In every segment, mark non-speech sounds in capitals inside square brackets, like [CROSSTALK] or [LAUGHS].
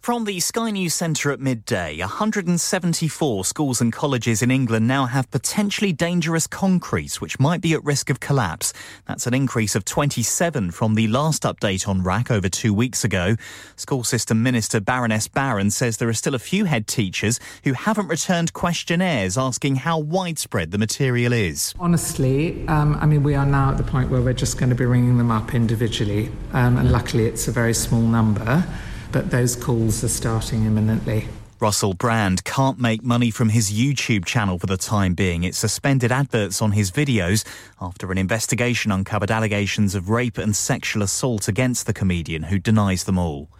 From the Sky News Centre at midday, 174 schools and colleges in England now have potentially dangerous concrete, which might be at risk of collapse. That's an increase of 27 from the last update on RAAC over two weeks ago. School System Minister Baroness Barron says there are still a few head teachers who haven't returned questionnaires asking how widespread the material is. Honestly, um, I mean, we are now at the point where we're just going to be ringing them up individually, um, and luckily it's a very small number but those calls are starting imminently. Russell Brand can't make money from his YouTube channel for the time being. It suspended adverts on his videos after an investigation uncovered allegations of rape and sexual assault against the comedian, who denies them all.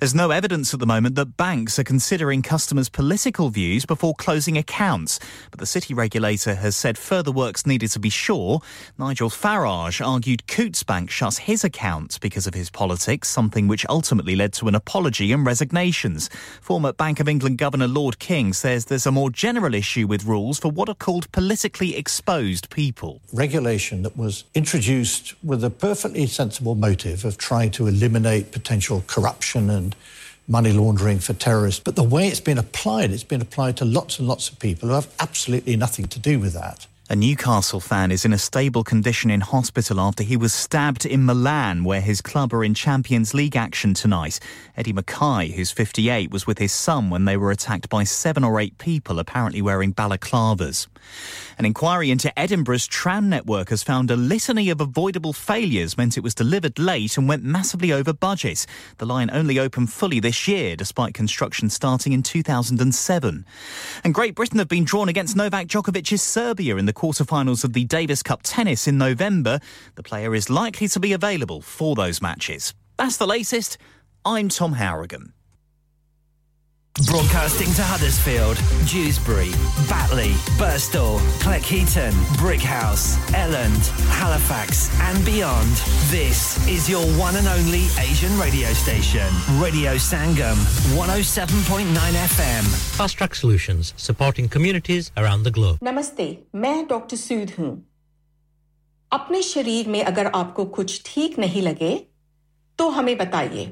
There's no evidence at the moment that banks are considering customers' political views before closing accounts, but the city regulator has said further work's needed to be sure. Nigel Farage argued Coutts Bank shuts his account because of his politics, something which ultimately led to an apology and resignations. Former Bank of England Governor Lord King says there's a more general issue with rules for what are called politically exposed people. Regulation that was introduced with a perfectly sensible motive of trying to eliminate potential corruption and and money laundering for terrorists. But the way it's been applied, it's been applied to lots and lots of people who have absolutely nothing to do with that. A Newcastle fan is in a stable condition in hospital after he was stabbed in Milan, where his club are in Champions League action tonight. Eddie Mackay, who's 58, was with his son when they were attacked by seven or eight people, apparently wearing balaclavas. An inquiry into Edinburgh's tram network has found a litany of avoidable failures meant it was delivered late and went massively over budget. The line only opened fully this year, despite construction starting in 2007. And Great Britain have been drawn against Novak Djokovic's Serbia in the quarterfinals of the Davis Cup tennis in November. The player is likely to be available for those matches. That's the latest. I'm Tom Harrigan. Broadcasting to Huddersfield, Dewsbury, Batley, Burstall, Cleckheaton, Brickhouse, Elland, Halifax, and beyond. This is your one and only Asian radio station, Radio Sangam, 107.9 FM. Fast Track Solutions, supporting communities around the globe. Namaste, मैं doctor सूद हूं अपने शरीर में अगर आपको कुछ ठीक नहीं लगे तो हमें बताइए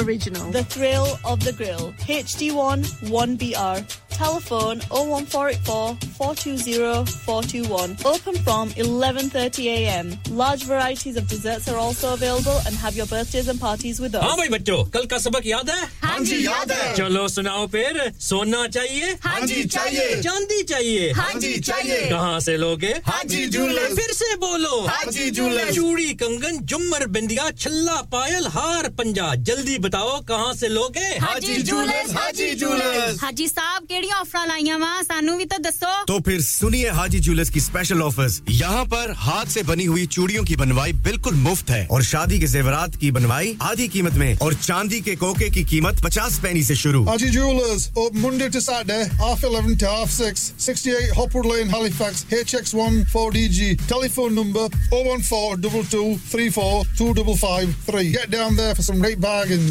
original. The thrill of the grill. HD1 1BR. Telephone 01484 420 421. Open from 11.30am. Large varieties of desserts are also available and have your birthdays and parties with us. हाँ भाई बच्चों कल का सबक याद है हाँ जी याद है चलो सुनाओ फिर सोना चाहिए हाँ जी चाहिए चांदी चाहिए हाँ जी चाहिए कहाँ से लोगे हाँ जी जूलर्स फिर से बोलो हाँ जी जूलर्स चूड़ी कंगन जुमर बिंदिया छल्ला पायल हार पंजा जल्दी बताओ कहाँ से लोगे हाजी जूलर्स हाजी जूलर्स। हाजी साहब केड़ी ऑफ़र लाइया वा? सानू भी तो दसो तो फिर सुनिए हाजी जूलर्स की स्पेशल ऑफर्स यहाँ पर हाथ से बनी हुई चूड़ियों की बनवाई बिल्कुल मुफ़्त है। और शादी के जेवरात की बनवाई आधी कीमत में और चांदी के कोके की कीमत पचास पैनी ऐसी शुरू। Haji jewellers open Monday to Saturday half 11 to half 6 68 Hopwood Lane Halifax HX1 4DG telephone number 01422342553 get down there for some great bargains.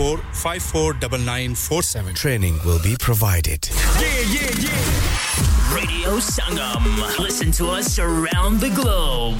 549947. Training will be provided. Yeah, yeah, yeah. Radio Sangam. Listen to us around the globe.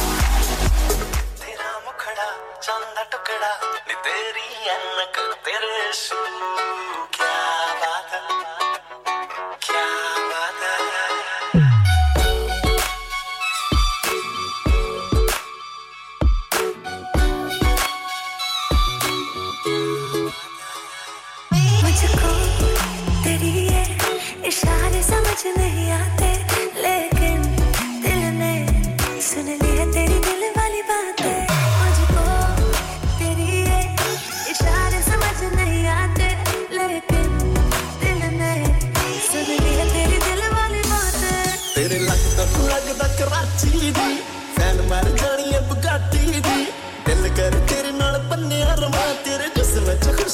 तेरा मुखड़ा चाँद टुकड़ा तेरी अनक तेरे क्या बादल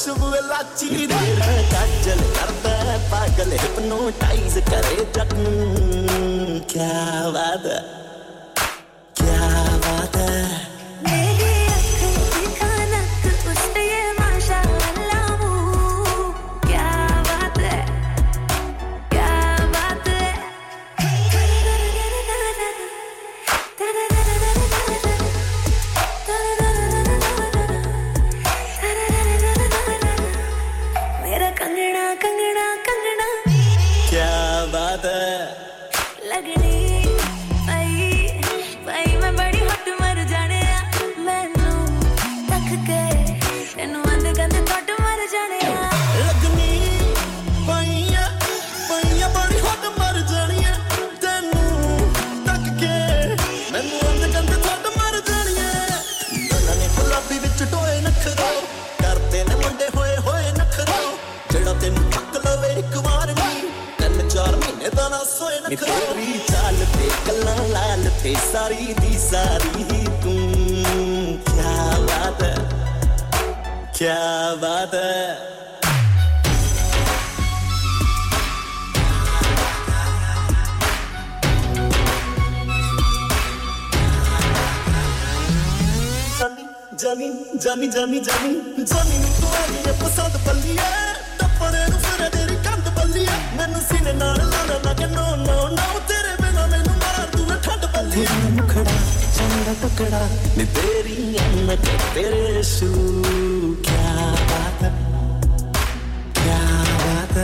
खुशबू लाची काजल करता है पागल हिप्नोटाइज करे जख्म। क्या बात है? agony ਨੀ ਤੇਰੀ ਚਾਲ ਤੇ ਕੱਲਾਂ ਲਾਲ ਤੇ ਸਾਰੀ ਦੀ ਸਾਰੀ ਤੂੰ ਕੀ ਬਾਤ ਹੈ ਕੀ ਬਾਤ ਹੈ ਜਾਨੀ ਜਾਨੀ ਜਾਨੀ ਜਾਨੀ ਜਾਨੀ ਨੂੰ ਤੂੰ ਆਈ ਪਸੰਦ ਬੱਲੀਏ ਟੱਪੜੇ ਨੂੰ ਫਿਰ ਤੇਰੀ ਕੰਧ ਬੱਲੀਏ ਮੈਨੂੰ ਸੀਨੇ ਨਾਲ ਲੱਗ ਨੋ ਨੋ ਨੋ ਤੇਰੇ ਬਿਨਾ ਮੈਨੂੰ ਮਾਰ ਤੂੰ ਨਾ ਠੰਡ ਬੱਲੀ ਮੁਖੜਾ ਚੰਦ ਟੁਕੜਾ ਨੀ ਤੇਰੀ ਅੰਨ ਤੇ ਤੇਰੇ ਸੂ ਕੀ ਬਾਤ ਕੀ ਬਾਤ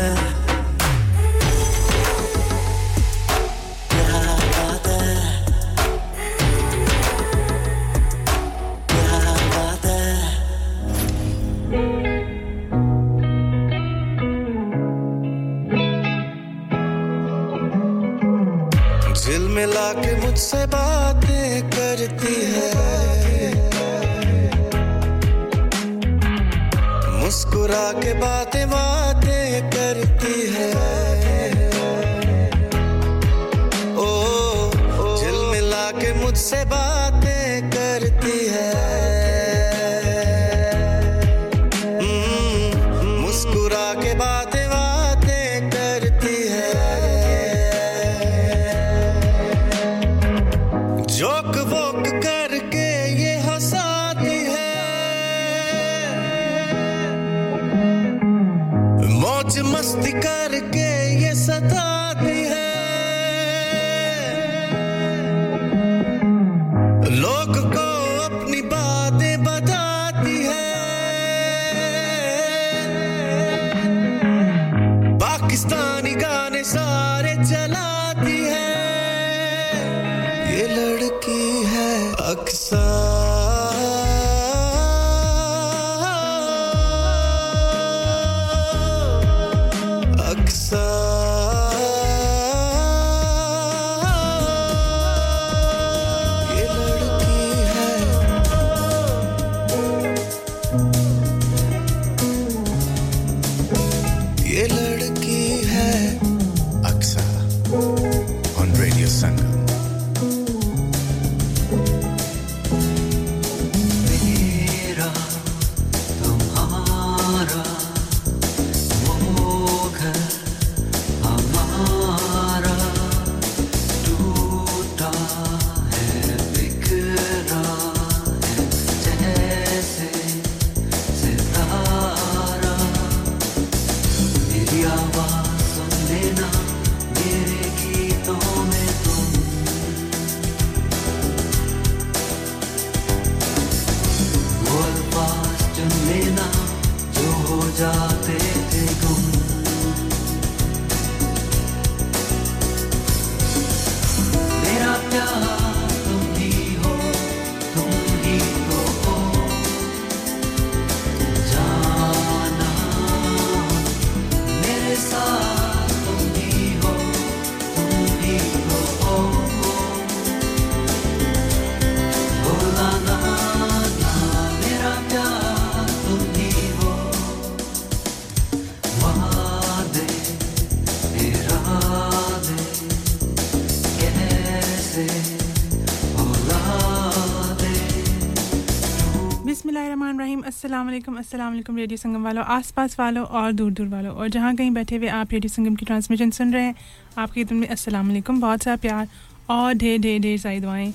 अस्सलाम वालेकुम अस्सलाम वालेकुम रेडियो संगम वालों आसपास वालों और दूर दूर वालों। और जहाँ कहीं बैठे हुए आप रेडियो संगम की ट्रांसमिशन सुन रहे हैं, आपके दिन में अस्सलाम वालेकुम बहुत सा प्यार और ढेर ढेर ढेर सारी दुआएँ।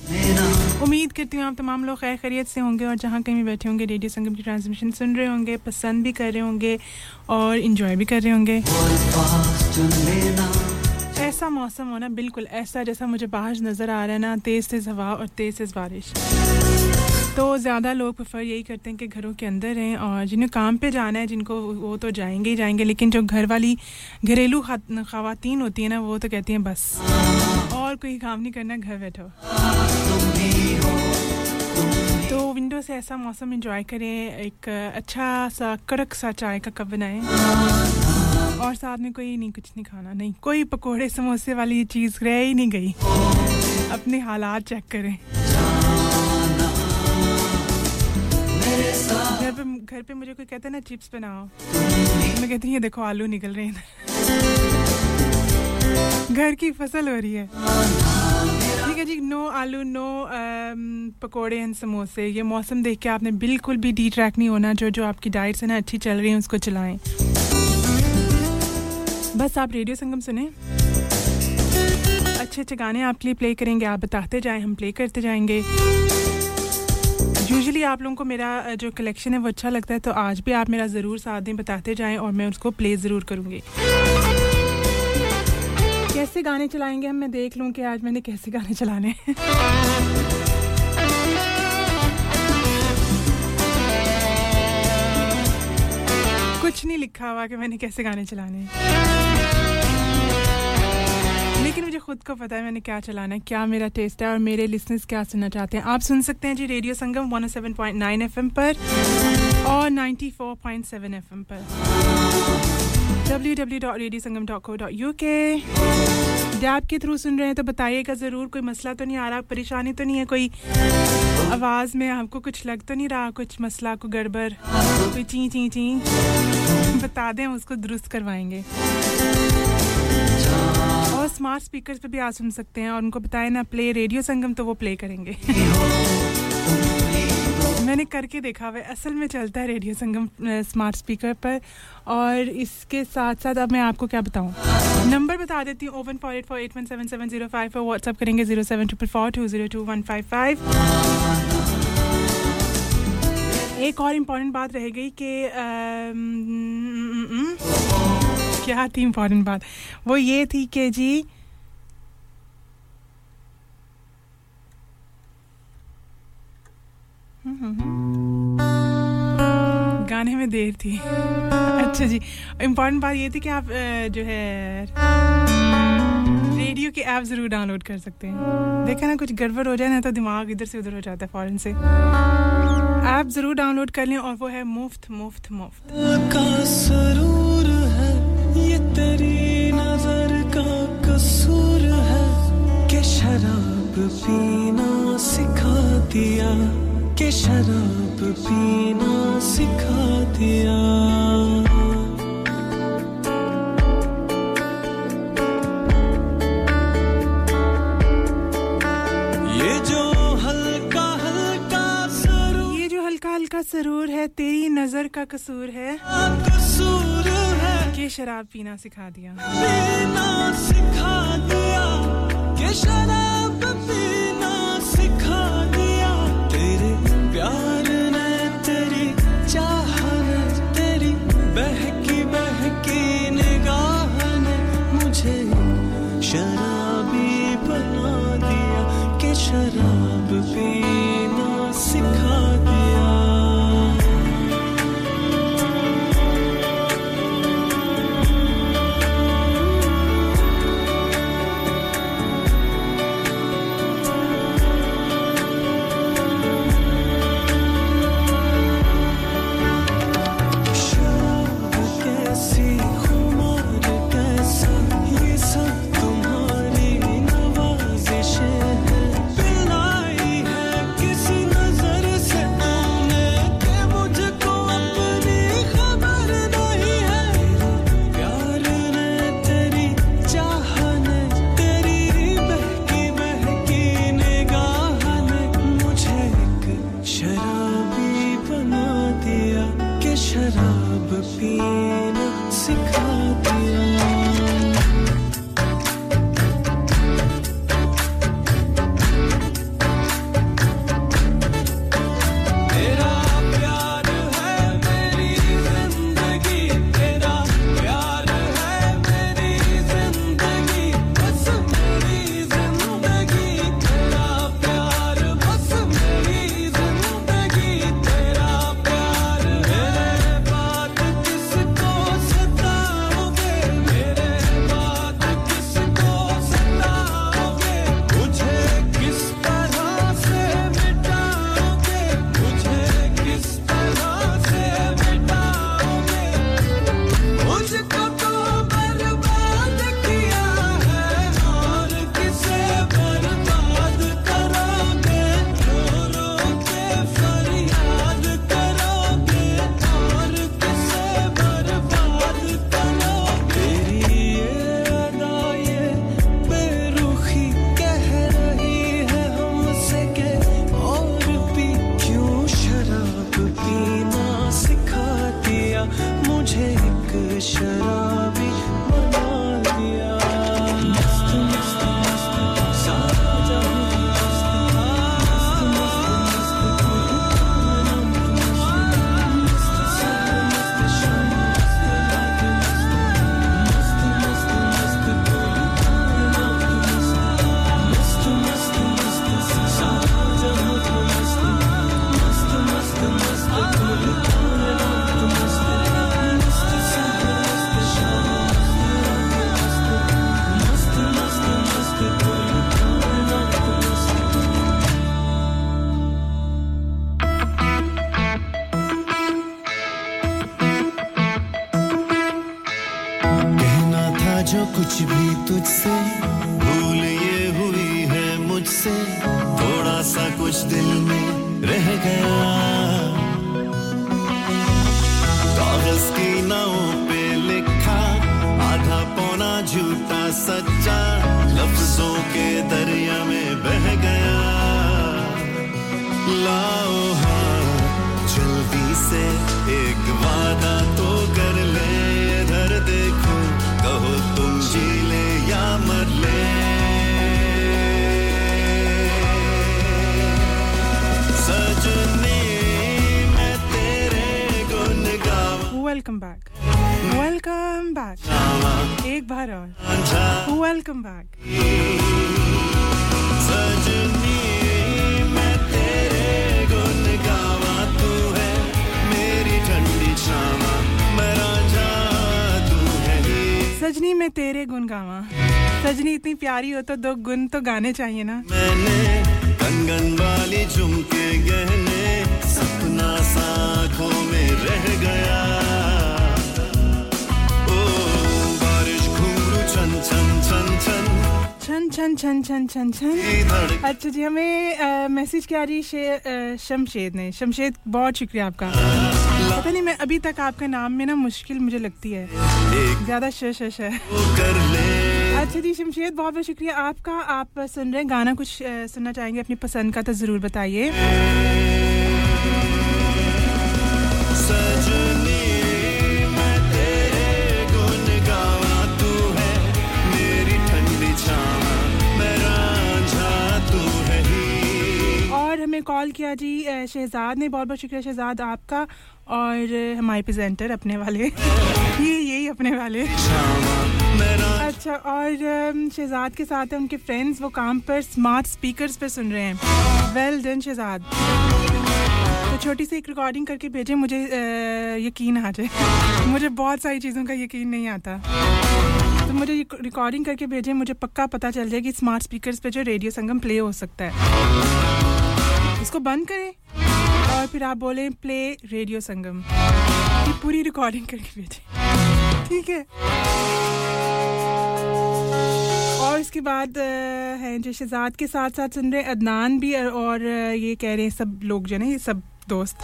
उम्मीद करती हूँ आप तमाम लोग खैर खैरियत से होंगे और जहाँ कहीं भी बैठे होंगे रेडियो संगम की ट्रांसमिशन सुन रहे होंगे, पसंद भी कर रहे होंगे और इन्जॉय भी कर रहे होंगे। ऐसा मौसम होना बिल्कुल ऐसा जैसा मुझे बाहर नज़र आ रहा है ना तेज़ तेज़ हवा और तेज़ तेज़ बारिश। तो ज़्यादा लोग प्रेफर यही करते हैं कि घरों के अंदर रहें और जिन्हें काम पे जाना है, जिनको वो तो जाएँगे ही जाएँगे, लेकिन जो घर वाली घरेलू खातन होती हैं ना, वो तो कहती हैं, बस, और कोई काम नहीं करना, घर बैठो। तो विंडो से ऐसा मौसम इंजॉय करें, एक अच्छा सा, कड़क सा चाय का कप बनाएँ और साथ में कोई नहीं, कुछ नहीं खाना, नहीं, कोई पकोड़े, समोसे वाली चीज़ रह ही नहीं गई। अपने हालात चेक करें। घर पे घर पे मुझे कोई कहता है ना, चिप्स बनाओ। मैं कहती हूँ, ये देखो, आलू निकल रहे हैं। घर की फ़सल हो रही है। ठीक है जी, नो आलू, नो पकोड़े एंड समोसे। ये मौसम देख के आपने बिल्कुल भी डी ट्रैक नहीं होना। जो जो आपकी डाइट से ना, अच्छी चल रही है, उसको चलाएँ। बस आप रेडियो संगम सुने। अच्छे अच्छे गाने आपके लिए प्ले करेंगे। आप बताते जाएँ, हम प्ले करते जाएँगे। यूजुअली आप लोगों को मेरा जो कलेक्शन है वो अच्छा लगता है तो आज भी आप मेरा ज़रूर साथ दें, बताते जाएँ और मैं उसको प्ले ज़रूर करूँगी। कैसे गाने चलाएँगे हम? मैं देख लूँ कि आज मैंने कैसे गाने चलाने हैं। कुछ नहीं लिखा हुआ कि मैंने कैसे गाने चलाने लेकिन मुझे खुद को पता है मैंने क्या चलाना है, क्या मेरा टेस्ट है और मेरे लिसनर्स क्या सुनना चाहते हैं। आप सुन सकते हैं जी रेडियो संगम 107.9 एफएम पर और 94.7 एफएम पर। Www.radiosangam.co.uk डैब के थ्रू सुन रहे हैं तो बताइएगा ज़रूर, कोई मसला तो नहीं आ रहा, परेशानी तो नहीं है, कोई आवाज़ में आपको कुछ लग तो नहीं रहा, कुछ मसला को गड़बड़, कोई ची ची ची, बता दें, उसको दुरुस्त करवाएँगे। स्मार्ट स्पीकर पे भी आप सुन सकते हैं और उनको बताएँ ना प्ले रेडियो संगम तो वो प्ले करेंगे। मैंने करके देखा हुआ असल में चलता है रेडियो संगम स्मार्ट स्पीकर पर और इसके साथ साथ अब मैं आपको क्या बताऊँ? नंबर बता देती हूँ oh one four eight four eight one seven seven zero five four WhatsApp करेंगे zero seven triple four two zero two one five five एक और इंपॉर्टेंट बात रह गई कि क्या थी इंपॉर्टेंट बात? वो ये थी कि जी, गाने में देर थी। अच्छा जी इंपॉर्टेंट बात ये थी कि आप जो है रेडियो की ऐप ज़रूर डाउनलोड कर सकते हैं। देखा ना, कुछ गड़बड़ हो जाए ना तो दिमाग इधर से उधर हो जाता है फॉरन से। ऐप ज़रूर डाउनलोड कर लें और वो है मुफ़्त मुफ़्त मुफ़्त। का तेरी नज़र का कसूर है कि शराब पीना सिखा दिया कि शराब पीना सिखा दिया। हल्का हल्का सरूर है तेरी नज़र का कसूर है। ये शराब पीना सिखा दिया। पीना सिखा दिया ये शराब भी तुझसे Welcome back. सजनी, में तेरे गुन गावा। सजनी, इतनी प्यारी हो तो दो गुन तो गाने चाहिए ना। मैंने कंगन वाली झुमके गहने, सपना साखों में रह गया। छन छन छन छन छन। अच्छा जी हमें मैसेज क्या रही शे, है शमशेद ने। शमशेद बहुत शुक्रिया आपका। पता नहीं मैं अभी तक आपके नाम में ना मुश्किल मुझे लगती है। ज़्यादा श श श। है अच्छा जी शमशेद बहुत बहुत शुक्रिया। आपका आप सुन रहे हैं गाना कुछ सुनना चाहेंगे अपनी पसंद का तो ज़रूर बताइए। हमें कॉल किया जी शहजाद ने। बहुत बहुत शुक्रिया शहजाद आपका और हमारे प्रेजेंटर अपने वाले। [LAUGHS] ये, यही अपने वाले। अच्छा और शहजाद के साथ है उनके फ्रेंड्स वो काम पर स्मार्ट स्पीकर्स पे सुन रहे हैं। Well done Shahzad. तो छोटी सी एक रिकॉर्डिंग करके भेजें, मुझे यकीन आ जाए। मुझे बहुत सारी चीज़ों का यकीन नहीं आता। तो मुझे रिकॉर्डिंग करके भेजें, मुझे पक्का पता चल जाए कि स्मार्ट स्पीकर्स पे जो रेडियो संगम प्ले हो सकता है। इसको बंद करें और फिर आप बोलें प्ले रेडियो संगम। ये पूरी रिकॉर्डिंग करके भेजें। ठीक है? और इसके बाद है जो शहजाद के साथ साथ सुन रहे अदनान भी और, ये कह रहे हैं सब लोग जो है ये सब दोस्त।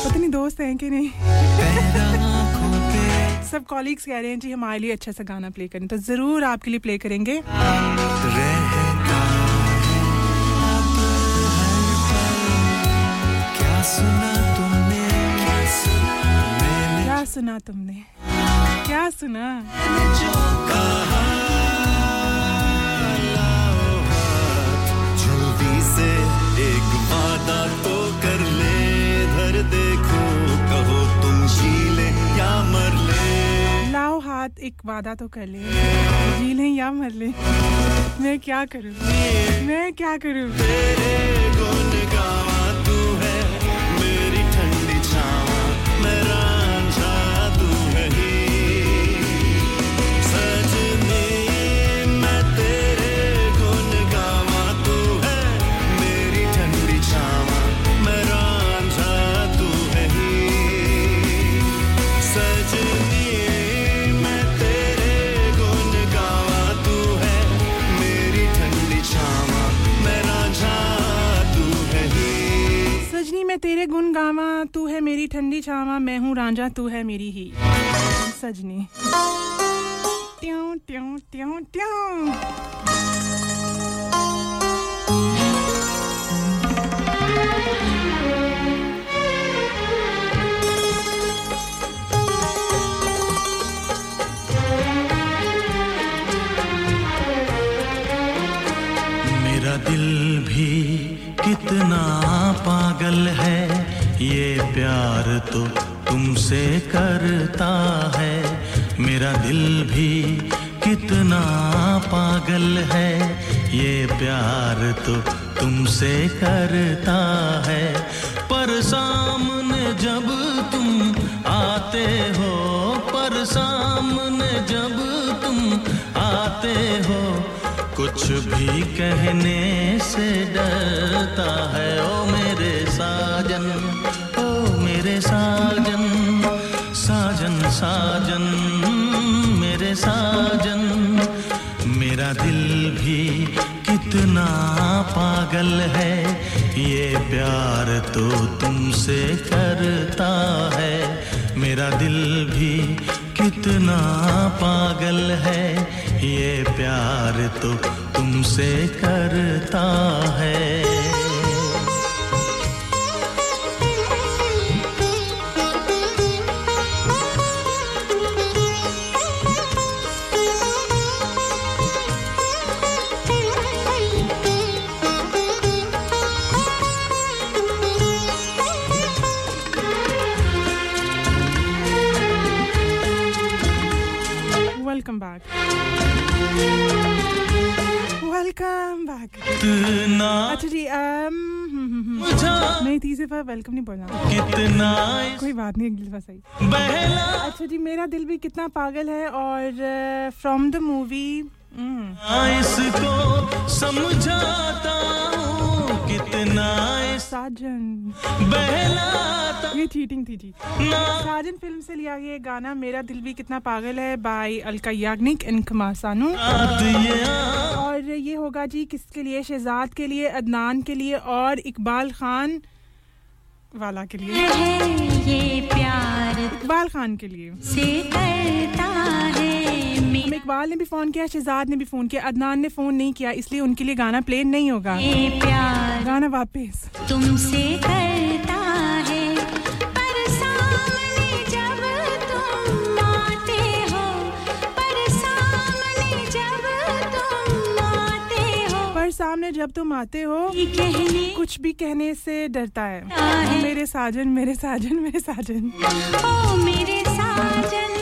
पता नहीं दोस्त हैं कि नहीं। सब कॉलीग्स कह रहे हैं जी हमारे लिए अच्छा सा गाना प्ले करें। तो ज़रूर आपके लिए प्ले करेंगे। सुना तुमने? क्या सुना? जल्दी से एक वादा तो कर ले धर देखो कहो तुम जी ले या मर ले। लाओ हाथ एक वादा तो कर ले। जी लें या मर ले। मैं क्या करूँ? मैं क्या करूँ? तेरे गुण गावा, तू है मेरी ठंडी छावा, मैं हूँ रांझा, तू है मेरी ही। सजनी। ट्यों ट्यों ट्यों ट्यों। कितना पागल है, ये प्यार तो तुमसे करता है। मेरा दिल भी कितना पागल है, ये प्यार तो तुमसे करता है। पर सामने जब तुम आते हो, पर सामने जब तुम आते हो कुछ भी कहने से डरता है, ओ मेरे साजन, ओ मेरे साजन साजन साजन, मेरे साजन, मेरा दिल भी कितना पागल है, ये प्यार तो तुमसे करता है, मेरा दिल भी कितना पागल है ये प्यार तो तुमसे करता है। Welcome back. वेलकम बैक अच्छा जी um, नहीं तीसरे बार वेलकम नहीं बोलना। कितना कोई बात नहीं अगली दफ़ा सही। अच्छा जी मेरा दिल भी कितना पागल है और फ्रॉम द मूवी इसको समझाता हूँ कितना साजन। बहलाता ये चीटिंग थी जी। साजन फ़िल्म से लिया गया गाना मेरा दिल भी कितना पागल है बाय अलका याग्निक इन खमासानू और ये होगा जी किसके लिए? शहजाद के लिए अदनान के लिए और इकबाल खान वाला के लिए। ये प्यार इकबाल खान के लिए। से करता है। इकबाल ने भी फ़ोन किया शहजाद ने भी फ़ोन किया अदनान ने फ़ोन नहीं किया इसलिए उनके लिए गाना प्ले नहीं होगा। प्यार गाना वापस। तुमसे करता है सामने जब तुम आते हो कुछ भी कहने से डरता है। मेरे साजन मेरे साजन मेरे साजन। ओ मेरे साजन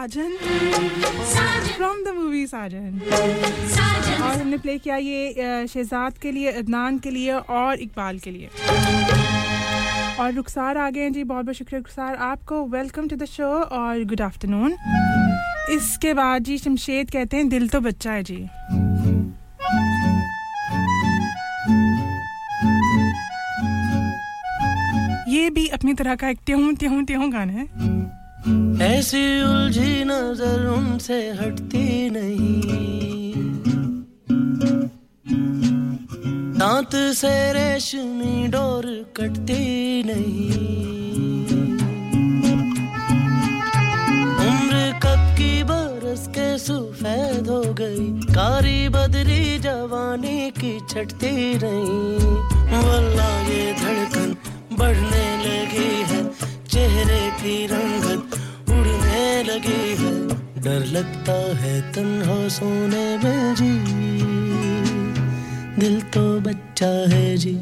साजन। From the movie Saajan. और हमने प्ले किया ये शहजाद के लिए अदनान के लिए और इकबाल के लिए। और रुखसार आ गए हैं जी बहुत बहुत शुक्रिया रुखसार आपको। वेलकम टू द शो और गुड आफ्टरनून इसके बाद जी शमशेद कहते हैं दिल तो बच्चा है जी। ये भी अपनी तरह का एक त्यों त्यों त्यों गाना है। ऐसी उलझी नज़र उनसे हटती नहीं। दांत से रेशमी डोर कटती नहीं। उम्र कब की बरस के सफ़ेद हो गई, कारी बदरी जवानी की छटती नहीं। वल्ला ये धड़कन बढ़ने लगी है, चेहरे की रंगत लगी है। डर लगता है तन्हा सोने में जी। दिल तो बच्चा है जी।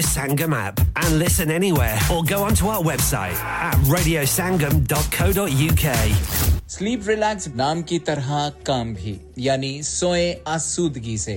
Sangam app and listen anywhere or go onto our website at radiosangam.co.uk. Sleep relax नाम की तरह काम भी यानी सोए आसूदगी से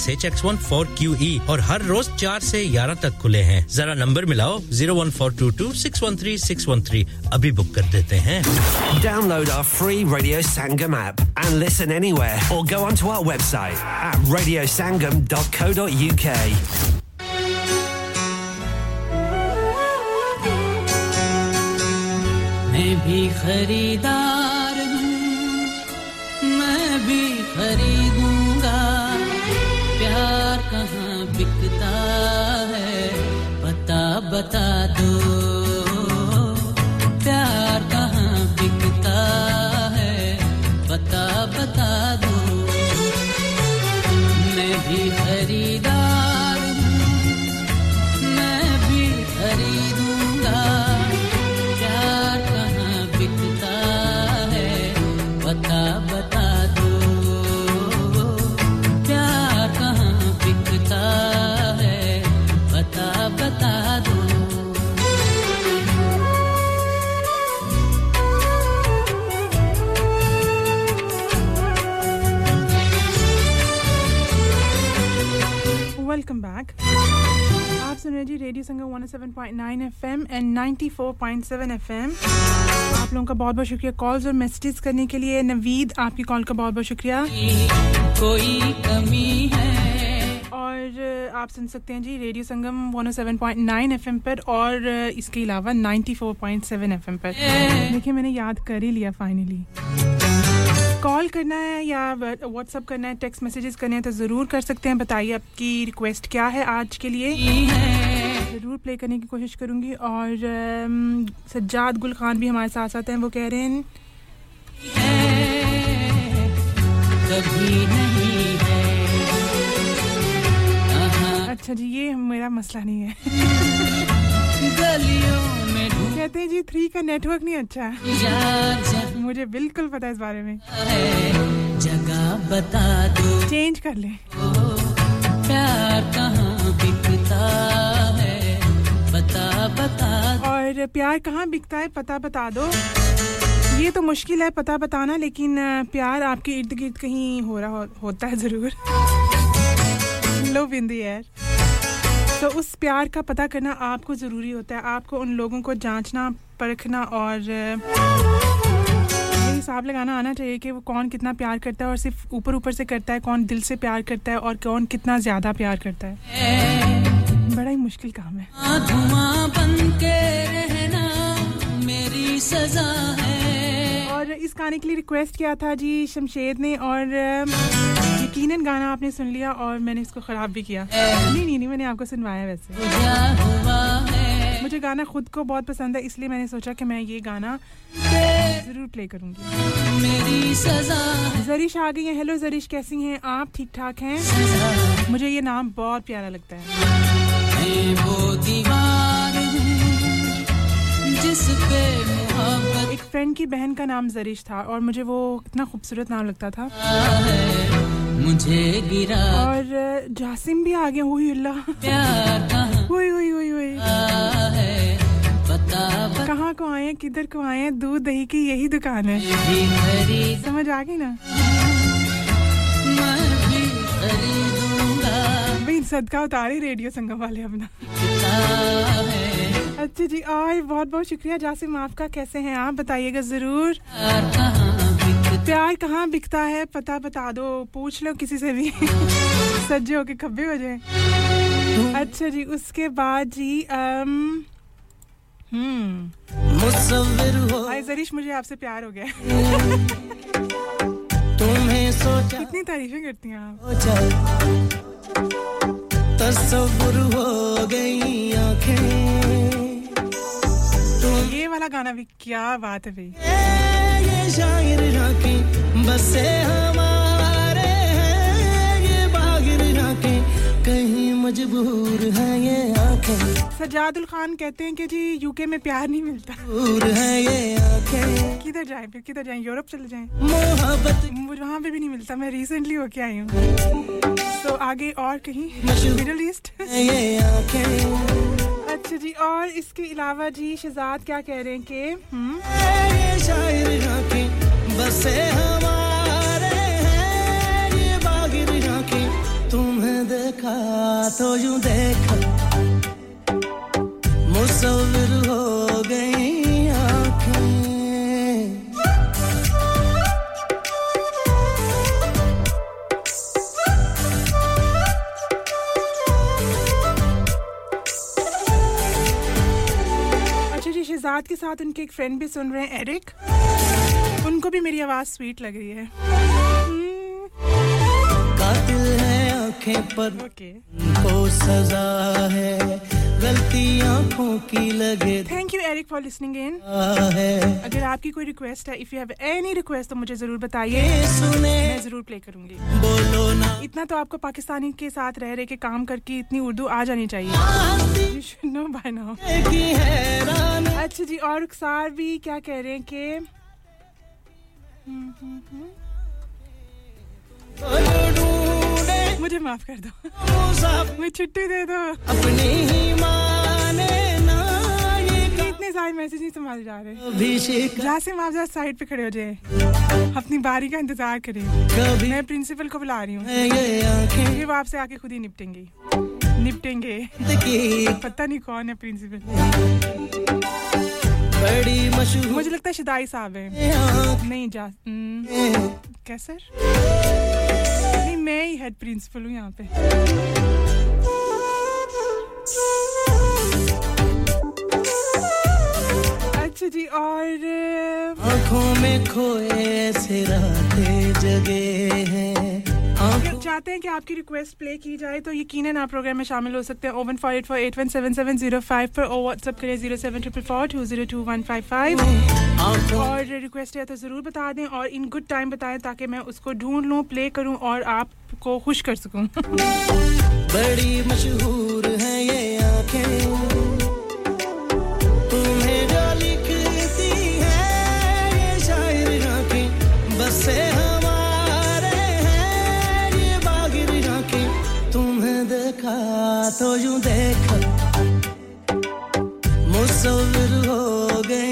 H X one four Q E और हर रोज चार से ग्यारह तक खुले हैं। जरा नंबर मिलाओ zero one four two two six one three six one three अभी बुक कर देते हैं। Download our free Radio Sangam app and listen anywhere or go onto our website at radiosangam.co.uk. मैं भी खरीदार हूँ मैं भी खरीदूँगा बता दो। Radio Sangam 107.9 FM and 94.7 FM आप लोगों का बहुत बहुत शुक्रिया कॉल्स और मैसेजेस करने के लिए। नवीद आपकी कॉल का बहुत बहुत शुक्रिया। कोई कमी है? और आप सुन सकते हैं जी रेडियो संगम 107.9 एफएम पर और इसके अलावा 94.7 एफएम पर। देखिए मैंने याद कर ही लिया फाइनली कॉल करना है या व्हाट्सअप करना है टेक्स्ट मैसेजेस करने हैं तो ज़रूर कर सकते हैं। बताइए आपकी रिक्वेस्ट क्या है आज के लिए। ज़रूर प्ले करने की कोशिश करूँगी। और सज्जाद गुल खान भी हमारे साथ साथ हैं, वो कह रहे हैं अच्छा जी, ये मेरा मसला नहीं है। कहते हैं जी थ्री का नेटवर्क नहीं अच्छा। ढूंढा मुझे बिल्कुल पता है इस बारे में। जगह बता दो। चेंज कर ले। प्यार कहाँ बिकता है? बता बता और प्यार कहाँ बिकता है पता बता दो। ये तो मुश्किल है पता बताना लेकिन प्यार आपके इर्द गिर्द कहीं हो रहा हो, होता है ज़रूर। लो बिंदी यार। तो उस प्यार का पता करना आपको ज़रूरी होता है। आपको उन लोगों को जांचना, परखना और हिसाब लगाना आना चाहिए कि वो कौन कितना प्यार करता है और सिर्फ़ ऊपर ऊपर से करता है, कौन दिल से प्यार करता है और कौन कितना ज़्यादा प्यार करता है। बड़ा ही मुश्किल काम है। बन के रहना मेरी सजा है। और इस गाने के लिए रिक्वेस्ट किया था जी शमशेद ने और यकीनन गाना आपने सुन लिया और मैंने इसको ख़राब भी किया। नहीं नहीं नहीं, मैंने आपको सुनवाया वैसे। मुझे गाना खुद को बहुत पसंद है, इसलिए मैंने सोचा कि मैं ये गाना ज़रूर प्ले करूँगी। जरिश आ गई है। हेलो जरिश, कैसी हैं? आप ठीक ठाक हैं? मुझे ये नाम बहुत प्यारा लगता है। वो दीवार जिस पे एक फ्रेंड की बहन का नाम जरिश था और मुझे वो इतना खूबसूरत नाम लगता था। मुझे गिरा। और जासिम भी आ गया हुई अल्लाह। हुई हुई हुई हुई। है? कहाँ को आए किधर को आए दूध दही की यही दुकान है। समझ आ गई ना? भाई सदका उतारे रेडियो संगम वाले अपना। अच्छा जी और बहुत बहुत शुक्रिया। जासिम आपका कैसे हैं आप? बताइएगा ज़रूर। प्यार कहाँ बिकता? है? पता बता दो पूछ लो किसी से भी। [LAUGHS] सज्जे होके खब्बे हो जाए। अच्छा जी उसके बाद जी अम हम्म। जरीश मुझे आपसे प्यार हो गया। तुम्हें सोचा। कितनी तारीफें करती हैं आप। तस्वुर हो गई आँखें। ये वाला गाना भी, क्या बात है भाई। ये शायर राखें बसे हमारे ये बागिर राखें कहीं मजबूर है ये आँखें सजादुल खान कहते हैं कि जी यूके में प्यार नहीं मिलता। है ये आँखें किधर जाएँ फिर, किधर जाएँ, यूरोप चले जाएँ। मोहब्बत मुझे वहाँ पे भी नहीं मिलता, मैं रिसेंटली होके आई हूँ। तो आगे और कहीं मिडल ईस्ट ये जी, और इसके अलावा जी शहजाद क्या कह रहे हैं कि बसे हमारे तुम्हें देखा तो यूँ देखा मुसविर हो गई शहजाद के साथ उनके एक फ्रेंड भी सुन रहे हैं एरिक उनको भी मेरी आवाज़ स्वीट लग रही है। कातिल है आँखें पर को सजा है। गलती आँखों की लगे thank you Eric for listening in अगर आपकी कोई रिक्वेस्ट है if you have any request तो मुझे ज़रूर बताइए। मैं ज़रूर प्ले करूँगी। बोलो ना। इतना तो आपको पाकिस्तानी के साथ रह रहे के काम करके इतनी उर्दू आ जानी चाहिए। Now. अच्छा जी और रुखसार भी क्या कह रहे हैं कि हम्म, हम्म, हम्म। मुझे माफ़ कर दो। मुझे छुट्टी दे दो। अपनी ही माने ना इतने सारे मैसेज नहीं संभाल जा रहे। जासिम आप जरा साइड पे खड़े हो जाए अपनी बारी का इंतज़ार करें। मैं प्रिंसिपल को बुला रही हूँ। है ये वो आपसे आके खुद ही निपटेंगे। निपटेंगे। पता नहीं कौन है प्रिंसिपल। बड़ी मशहूर मुझे लगता है शिदाई साहब है। नहीं जा हम्म, क्या सर? नहीं मैं ही हेड प्रिंसिपल हूँ यहाँ पे। अच्छा जी और आँखों में खोए ऐसे रातें जगे हैं। अगर चाहते हैं कि आपकी रिक्वेस्ट प्ले की जाए तो यकीन आप प्रोग्राम में शामिल हो सकते हैं। Oh one four eight four eight one seven seven zero five पर और व्हाट्सअप करें zero seven triple four two zero two one five five और रिक्वेस्ट है तो ज़रूर बता दें और इन गुड टाइम बताएँ ताकि मैं उसको ढूंढ लूँ प्ले करूँ और आपको खुश कर सकूँ। बड़ी मशहूर है ये आँखें। तुम्हें जो लिखती है ये शायर आँखें। बसे देखा तो यूँ देख। मुसविर हो गई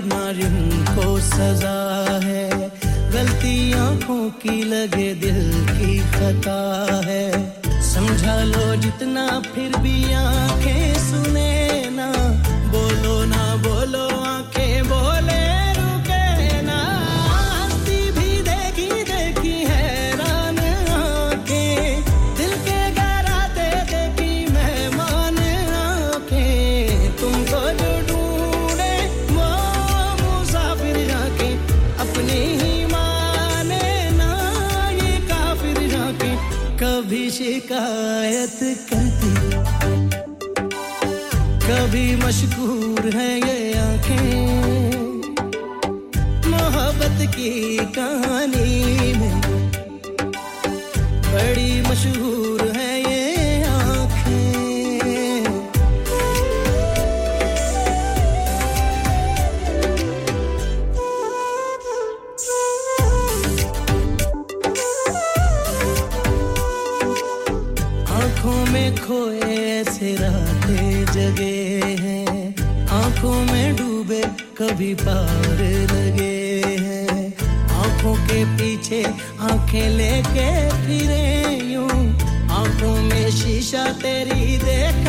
नारिन को सजा है। गलती आँखों की लगे दिल की खता है। समझा लो जितना फिर भी आँखें सुने मशहूर है ये आँखें। मोहब्बत की कहानी में बड़ी मशहूर कभी पार लगे हैं। आँखों के पीछे आँखें लेके फिरे यूँ। आँखों में शीशा तेरी देखा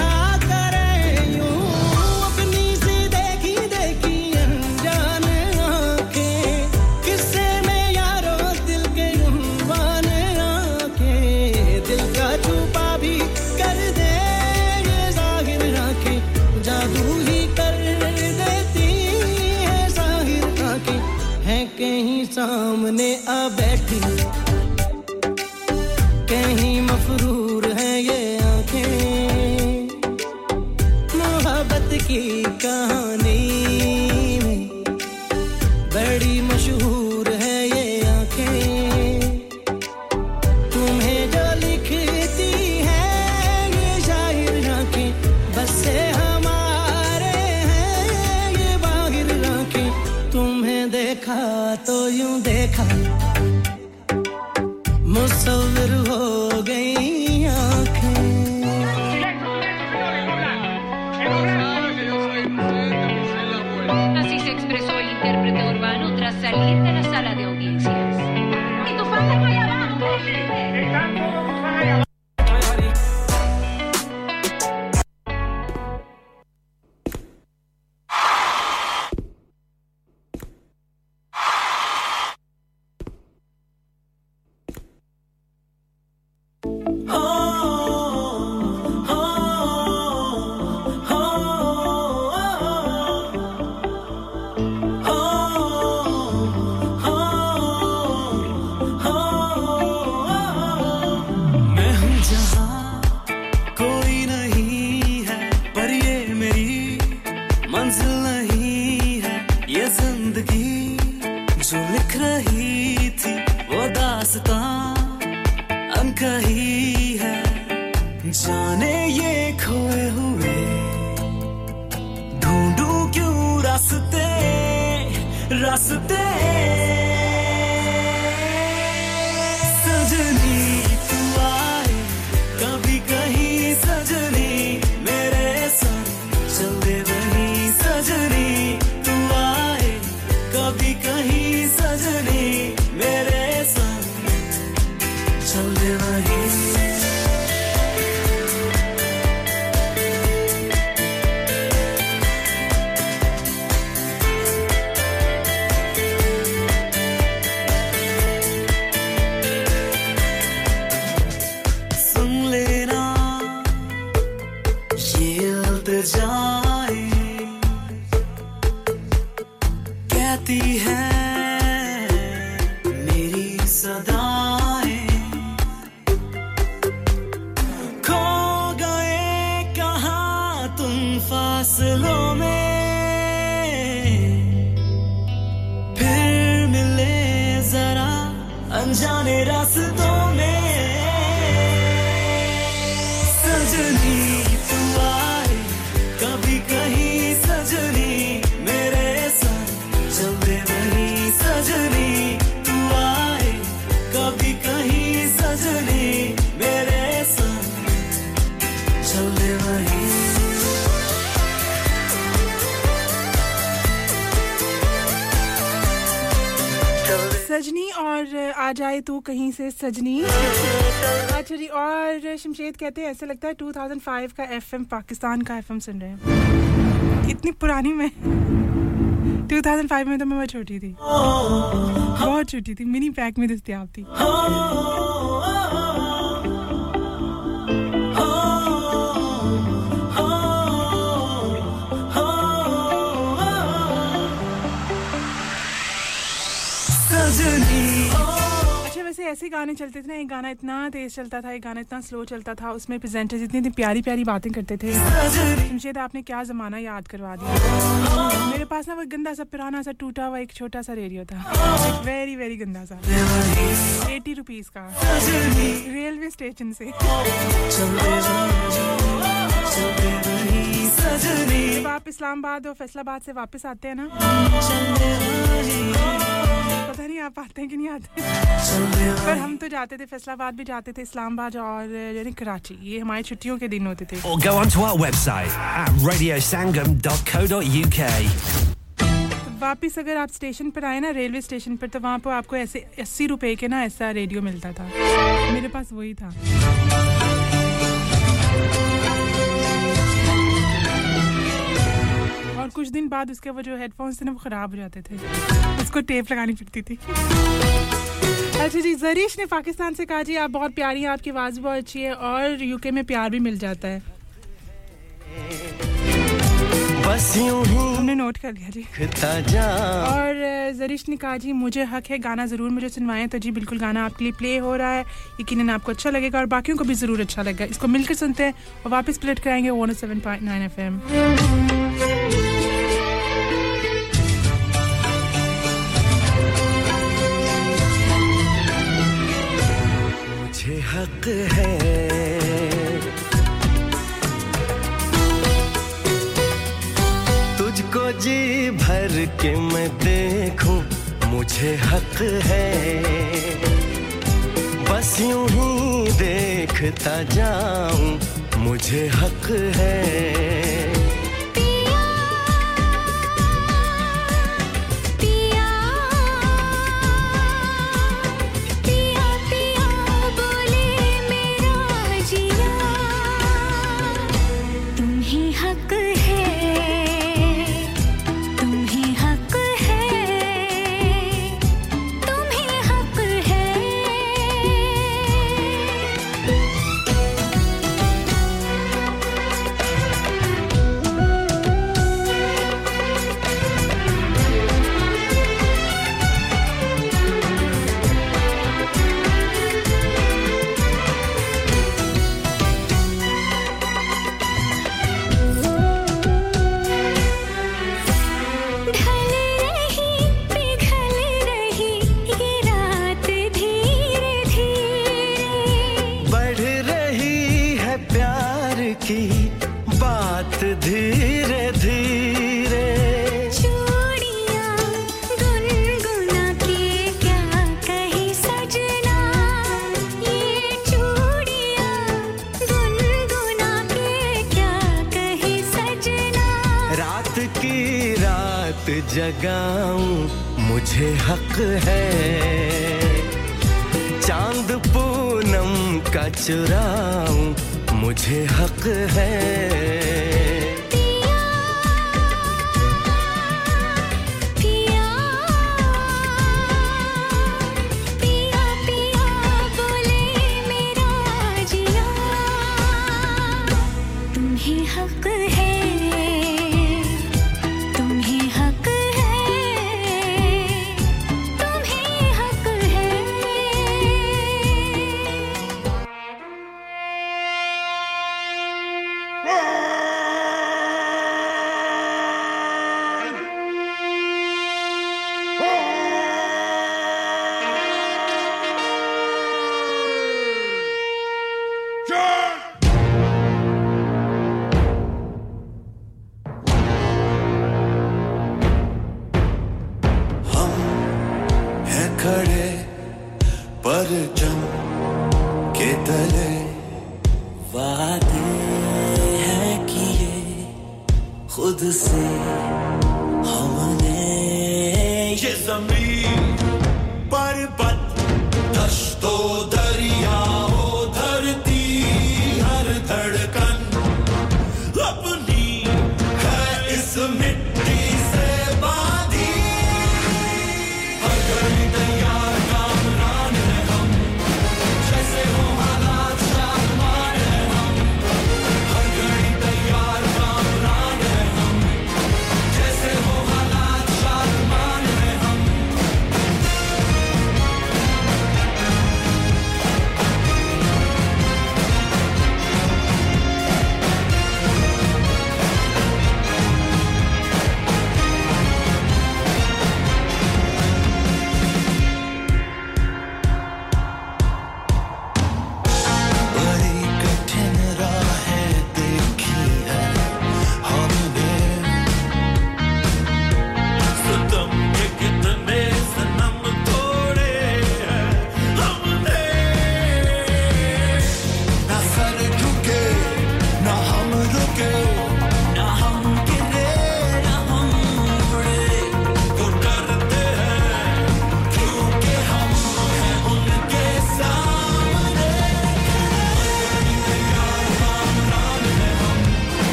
अनजाने रास्तों आ जाए तू कहीं से सजनी। अच्छा जी और शमशेद कहते हैं, ऐसे लगता है 2005 का एफएम पाकिस्तान का एफएम सुन रहे हैं। इतनी पुरानी मैं। 2005 में तो मैं बहुत छोटी थी। बहुत छोटी थी, मिनी पैक में दस्तियाब थी। वैसे ऐसे गाने चलते थे ना, एक गाना इतना तेज चलता था, एक गाना इतना स्लो चलता था, उसमें प्रेजेंटर्स इतनी इतनी प्यारी प्यारी बातें करते थे। शमशेद आपने क्या जमाना याद करवा दिया? मेरे पास ना वो गंदा सा पुराना सा टूटा हुआ एक छोटा सा रेडियो था। वेरी वेरी गंदा सा। एटी रुपीज़ का। रेलवे स्टेशन से। जब आप इस्लामाबाद और फैसलाबाद से वापस आते हैं ना पता नहीं आप आते हैं कि नहीं आते? पर हम तो जाते थे फैसलाबाद भी जाते थे इस्लामाबाद और यानी कराची। ये हमारी छुट्टियों के दिन होते थे। Or go onto our website at radiosangam.co.uk. वापस अगर आप स्टेशन पर आए ना रेलवे स्टेशन पर तो वहाँ पर आपको ऐसे अस्सी रुपए के ना ऐसा रेडियो मिलता था। मेरे पास वही था। कुछ दिन बाद उसके वो जो हेडफोन्स थे ना वो ख़राब हो जाते थे। उसको टेप लगानी पड़ती थी। अच्छा जी जरीश ने पाकिस्तान से कहा जी आप बहुत प्यारी हैं आपकी आवाज़ बहुत अच्छी है और यूके में प्यार भी मिल जाता है। बस यूँ ही हमने नोट कर लिया जी। और जरीश ने कहा जी मुझे हक है गाना ज़रूर मुझे सुनवाएँ। तो जी बिल्कुल गाना आपके लिए प्ले हो रहा है। यकीन आपको अच्छा लगेगा और बाकियों को भी ज़रूर अच्छा लगेगा। इसको मिलकर सुनते हैं और वापस प्लेट कराएँगे one seven point nine F M हक है। तुझको जी भर के मैं देखूँ, मुझे हक है। बस यूँ ही देखता जाऊँ, मुझे हक है।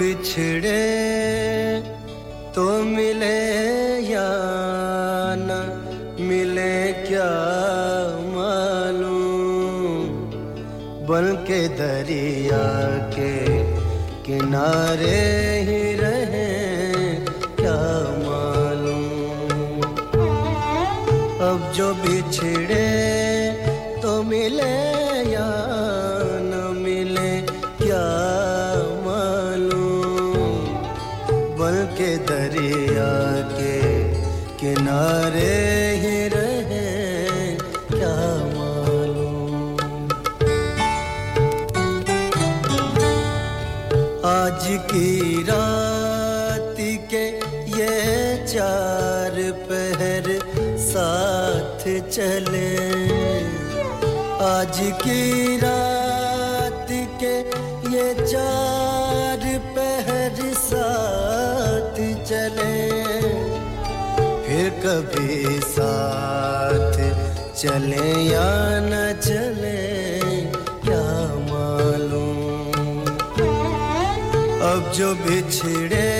बिछड़े रात के ये चार फिर कभी साथ चले या न चले, क्या मालूम? अब जो बिछड़े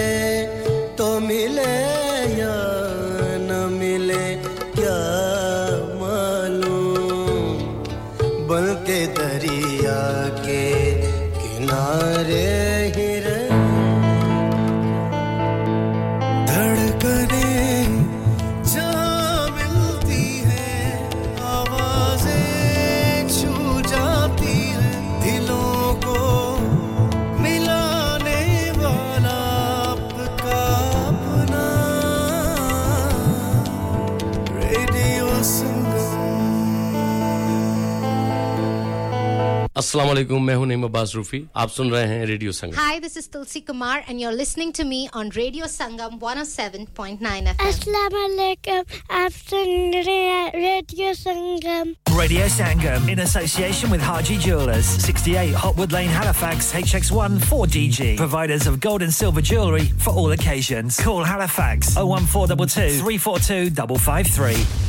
अस्सलाम वालेकुम मैं हूं नईम अब्बास रूफी आप सुन रहे हैं radio Sangam Hi, this is Tulsi Kumar, and you're listening to me on Radio Sangam 107.9 FM. Assalamu alaikum. आप सुन रहे हैं radio Sangam Radio Sangam in association with Haji Jewelers, 68 Hotwood Lane, Halifax, HX1 4DG. Providers of gold and silver jewellery for all occasions. Call Halifax 01422 342 553.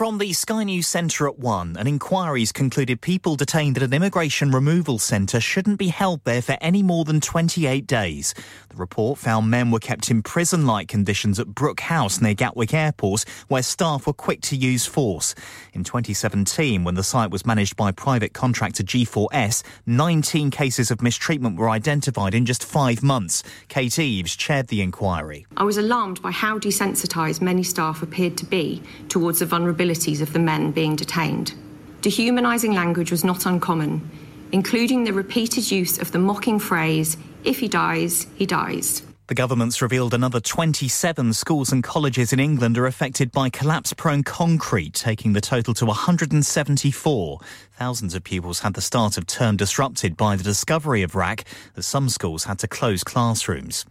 From the Sky News Centre at 1, an inquiry's concluded people detained at an immigration removal centre shouldn't be held there for any more than 28 days. The report found men were kept in prison like conditions at Brook House near Gatwick Airport, where staff were quick to use force. In 2017, when the site was managed by private contractor G4S, 19 cases of mistreatment were identified in just five months. Kate Eves chaired the inquiry. I was alarmed by how desensitised many staff appeared to be towards the of the men being detained. Dehumanising language was not uncommon, including the repeated use of the mocking phrase, if he dies, he dies. The government's revealed another 27 schools and colleges in England are affected by collapse prone concrete, taking the total to 174. Thousands of pupils had the start of term disrupted by the discovery of RAC, that some schools had to close classrooms.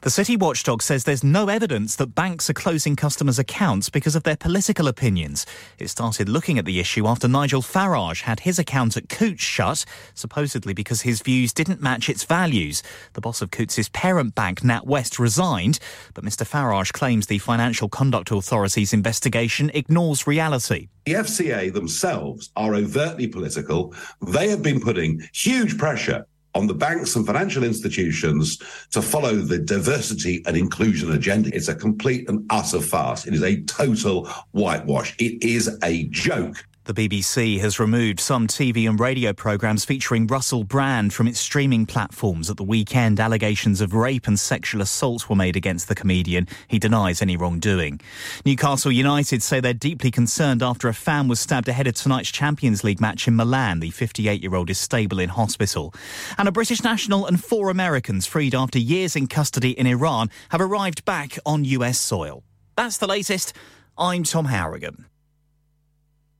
The city watchdog says there's no evidence that banks are closing customers' accounts because of their political opinions. It started looking at the issue after Nigel Farage had his account at Coots shut, supposedly because his views didn't match its values. The boss of Coots' parent bank, NatWest, resigned, but Mr Farage claims the Financial Conduct Authority's investigation ignores reality. The FCA themselves are overtly political. They have been putting huge pressure on the banks and financial institutions to follow the diversity and inclusion agenda. It's a complete and utter farce. It is a total whitewash. It is a joke. The BBC has removed some TV and radio programmes featuring Russell Brand from its streaming platforms. At the weekend, allegations of rape and sexual assault were made against the comedian. He denies any wrongdoing. Newcastle United say they're deeply concerned after a fan was stabbed ahead of tonight's Champions League match in Milan. The 58 year old is stable in hospital. And a British national and four Americans freed after years in custody in Iran have arrived back on US soil. That's the latest. I'm Tom Harrigan.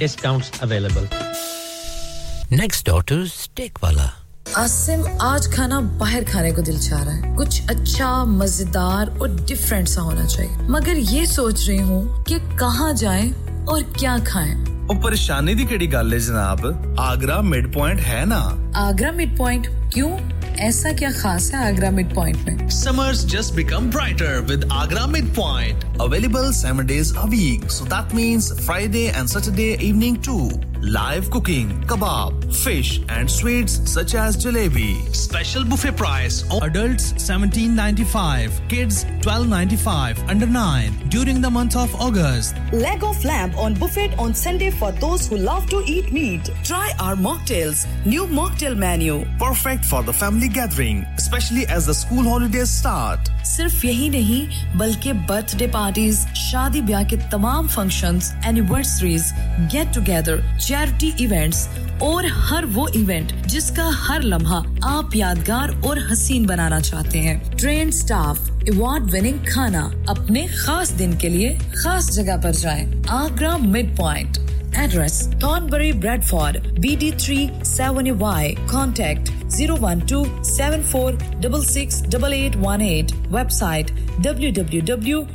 discounts available. Next door to Steakwala. Asim आज खाना बाहर खाने को दिल चाह रहा है कुछ अच्छा मजेदार और डिफरेंट सा होना चाहिए मगर ये सोच रही हूँ कि कहाँ जाएं और क्या खाएं ਉਹ ਪਰੇਸ਼ਾਨੀ ਦੀ ਕਿਹੜੀ ਗੱਲ ਹੈ ਜਨਾਬ ਆਗਰਾ ਮਿਡ ਪੁਆਇੰਟ ਹੈ ਨਾ आगरा मिड पॉइंट क्यों ऐसा क्या खास है आगरा मिड पॉइंट में Summers just become brighter with Agra Midpoint. Available seven days a week. So that means Friday and Saturday evening too. Live cooking, kebab, fish and sweets such as jalebi. Special buffet price. Adults 17.95, kids 12.95 under 9 during the month of August. Leg of lamb on buffet on Sunday for those who love to eat meat. Try our mocktails. New mocktail menu. Perfect for the family gathering, especially as the school holidays start. सिर्फ़ यही नहीं बल्कि birthday parties शादी ब्याह के तमाम functions, anniversaries get together charity events और हर वो इवेंट जिसका हर लम्हा आप यादगार और हसीन बनाना चाहते हैं। ट्रेन स्टाफ अवार्ड विनिंग खाना अपने खास दिन के लिए खास जगह पर जाएँ। Agra mid point Address Thornbury Bradford BD3 7Y Contact 012 74668818 Website www.agra.com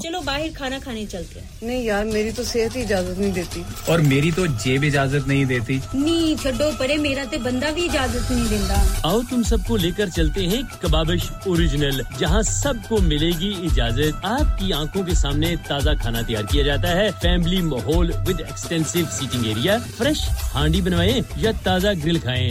चलो बाहर खाना खाने चलते हैं। नहीं यार मेरी तो सेहत ही इजाज़त नहीं देती। और मेरी तो जेब इजाज़त नहीं देती। नी छड्डो परे मेरा ते बंदा भी इजाज़त नहीं देता। आओ तुम सबको लेकर चलते हैं कबाबिश ओरिजिनल जहाँ सबको मिलेगी इजाज़त। आपकी आँखों के सामने ताज़ा खाना तैयार किया जाता है। फैमिली माहौल with extensive seating area. Fresh handi बनवाएँ या ताज़ा ग्रिल खाएँ।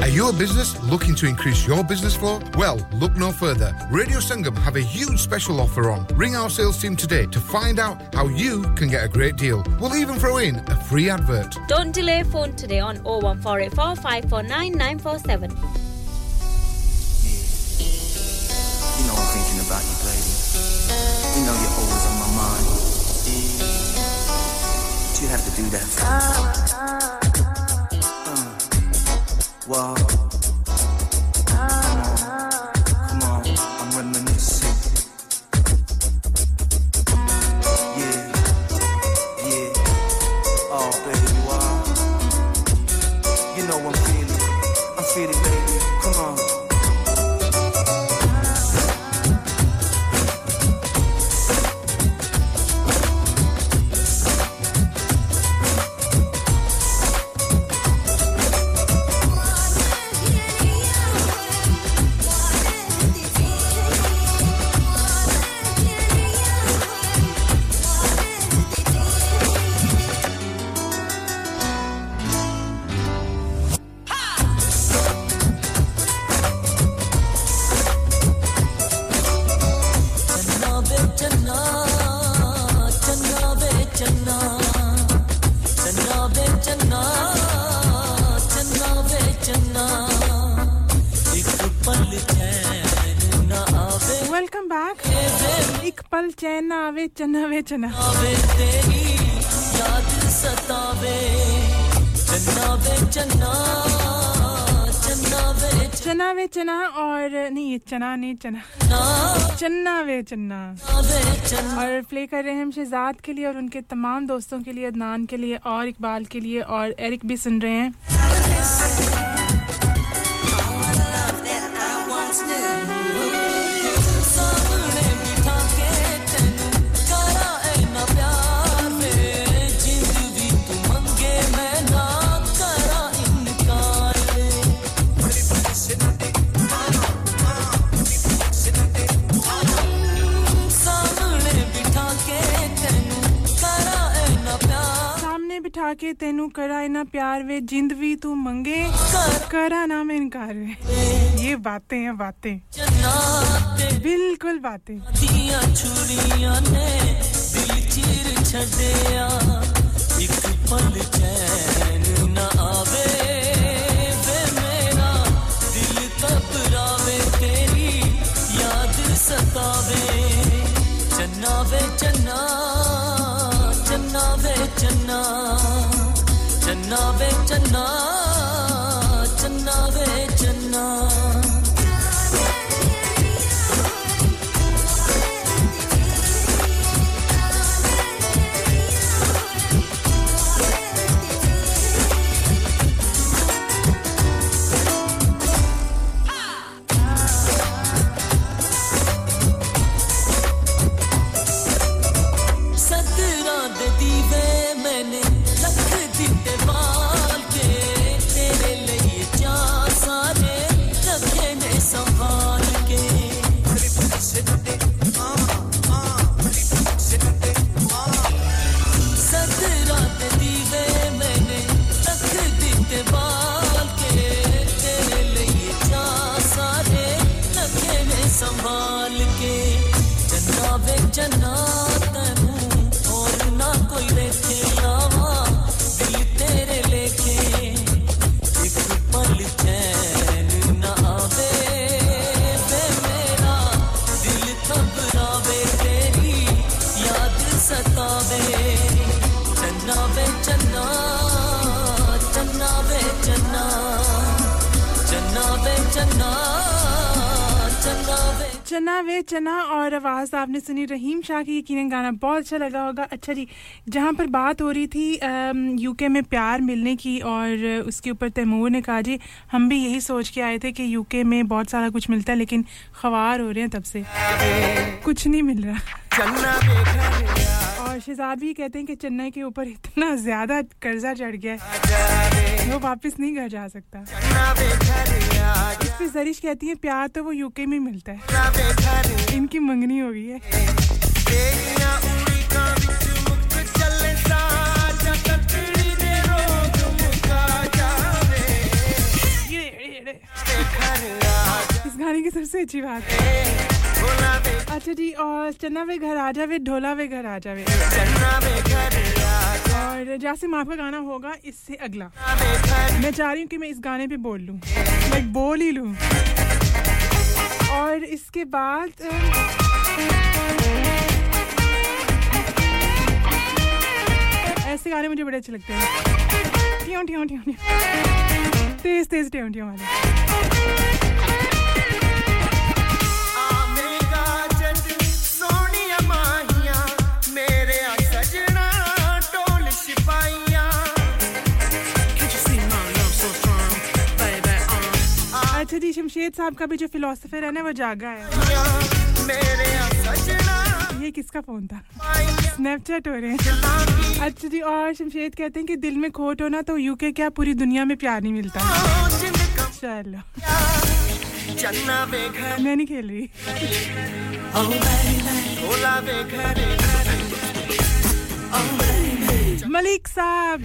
Are you a business looking to increase your business flow? Well, look no further. Radio Sangam have a huge special offer on. Ring our sales team today to find out how you can get a great deal. We'll even throw in a free advert. Don't delay phone today on 01484 549 947. You know I'm thinking about you, baby. You know you're always on my mind. But you have to do that uh-huh wall. एक पल चैन ना आवे। चना वे चना वे और नहीं चना नहीं चना चन्ना वे चन्ना और प्ले कर रहे हैं हम शहजाद के लिए और उनके तमाम दोस्तों के लिए अदनान के लिए और इकबाल के लिए और एरिक भी सुन रहे हैं। सामने बिठा के तेनू करा इना प्यार वे जिंद भी तू मंगे करा ना मैं इनकार वे ये बातें हैं बातें बिल्कुल बातें ਦੀਆਂ ਛੁਰੀਆਂ ਨੇ ਦਿਲ ਚੀਰ ਛੱਡਿਆ ਇੱਕ ਪਲ ਚੈਨ ਨਾ ਚੰਨਾ ਵੇ ਚੰਨਾ चना वे चना और आवाज़ आपने सुनी रहीम शाह की यकीन गाना बहुत अच्छा लगा होगा। अच्छा जी, जहाँ पर बात हो रही थी यूके में प्यार मिलने की और उसके ऊपर तैमूर ने कहा, जी, हम भी यही सोच के आए थे कि यूके में बहुत सारा कुछ मिलता है, लेकिन खवार हो रहे हैं तब से। कुछ नहीं मिल रहा। और शहजाद भी कहते हैं कि चेन्नई के ऊपर इतना ज़्यादा कर्जा चढ़ गया है। वो वापस नहीं घर जा सकता। इस पे जरिश कहती है, प्यार तो वो यूके में मिलता है। इनकी मंगनी हो गई है। गाने की सबसे अच्छी बात। है अच्छा जी, और चन्ना वे घर आ जावे, ढोला वे घर आ जावे। और जासिम, आपका गाना होगा इससे अगला। मैं चाह रही हूँ कि मैं इस गाने पे बोल लूँ। मैं बोल ही लूँ। और इसके बाद, ऐसे गाने मुझे बड़े अच्छे लगते हैं। ट्यों ट्यों ट्यों तेज तेज ट्यों ट्यों वाले। जी शमशेद साहब का भी जो फिलोसफर है ना, वो जागा है। ये किसका फ़ोन था? स्नैपचैट हो रहे हैं। अच्छा जी, और शमशेद कहते हैं कि दिल में खोट होना तो यूके क्या पूरी दुनिया में प्यार नहीं मिलता? चलो। मैं नहीं खेल रही। मलिक साहब।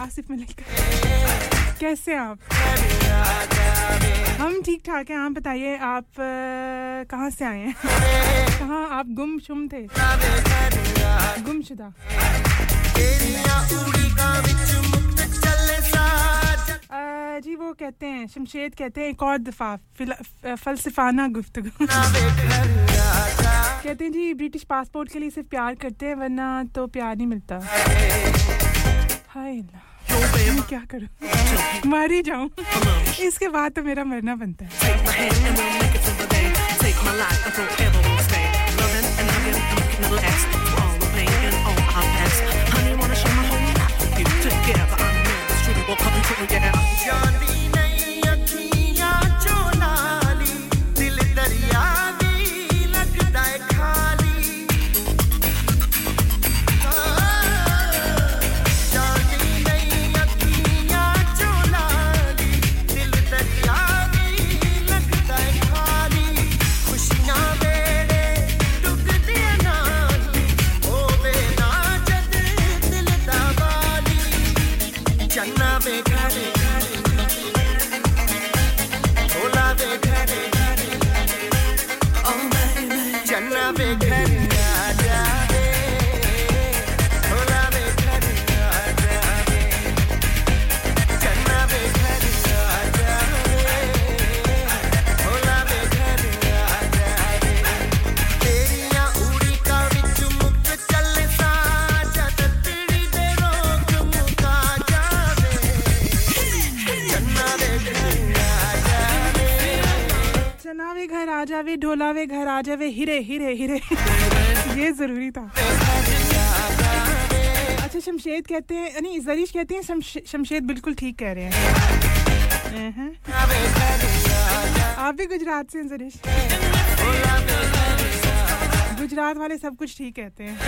आसिफ मलिक। कैसे आप? हम ठीक ठाक हैं, आप बताइए, आप कहाँ से आए हैं? कहाँ आप गुम शुम थे? गुमशुदा। जी वो कहते हैं, शमशेद कहते हैं, एक और दफ़ा फलसफाना गुफ्तगू। कहते हैं, जी, ब्रिटिश पासपोर्ट के लिए सिर्फ़ प्यार करते हैं, वरना तो प्यार नहीं मिलता। हाय मैं क्या करूँ? मर ही जाऊँ। इसके बाद तो मेरा मरना बनता है। घर आ जावे, ढोलावे घर आ जावे, हिरे हिरे हिरे। [LAUGHS] ये ज़रूरी था। अच्छा शमशेद कहते हैं नहीं जरीश कहते हैं, शमश- शमशेद बिल्कुल ठीक कह रहे हैं। आप भी गुजरात से हैं, जरीश? गुजरात वाले सब कुछ ठीक कहते हैं।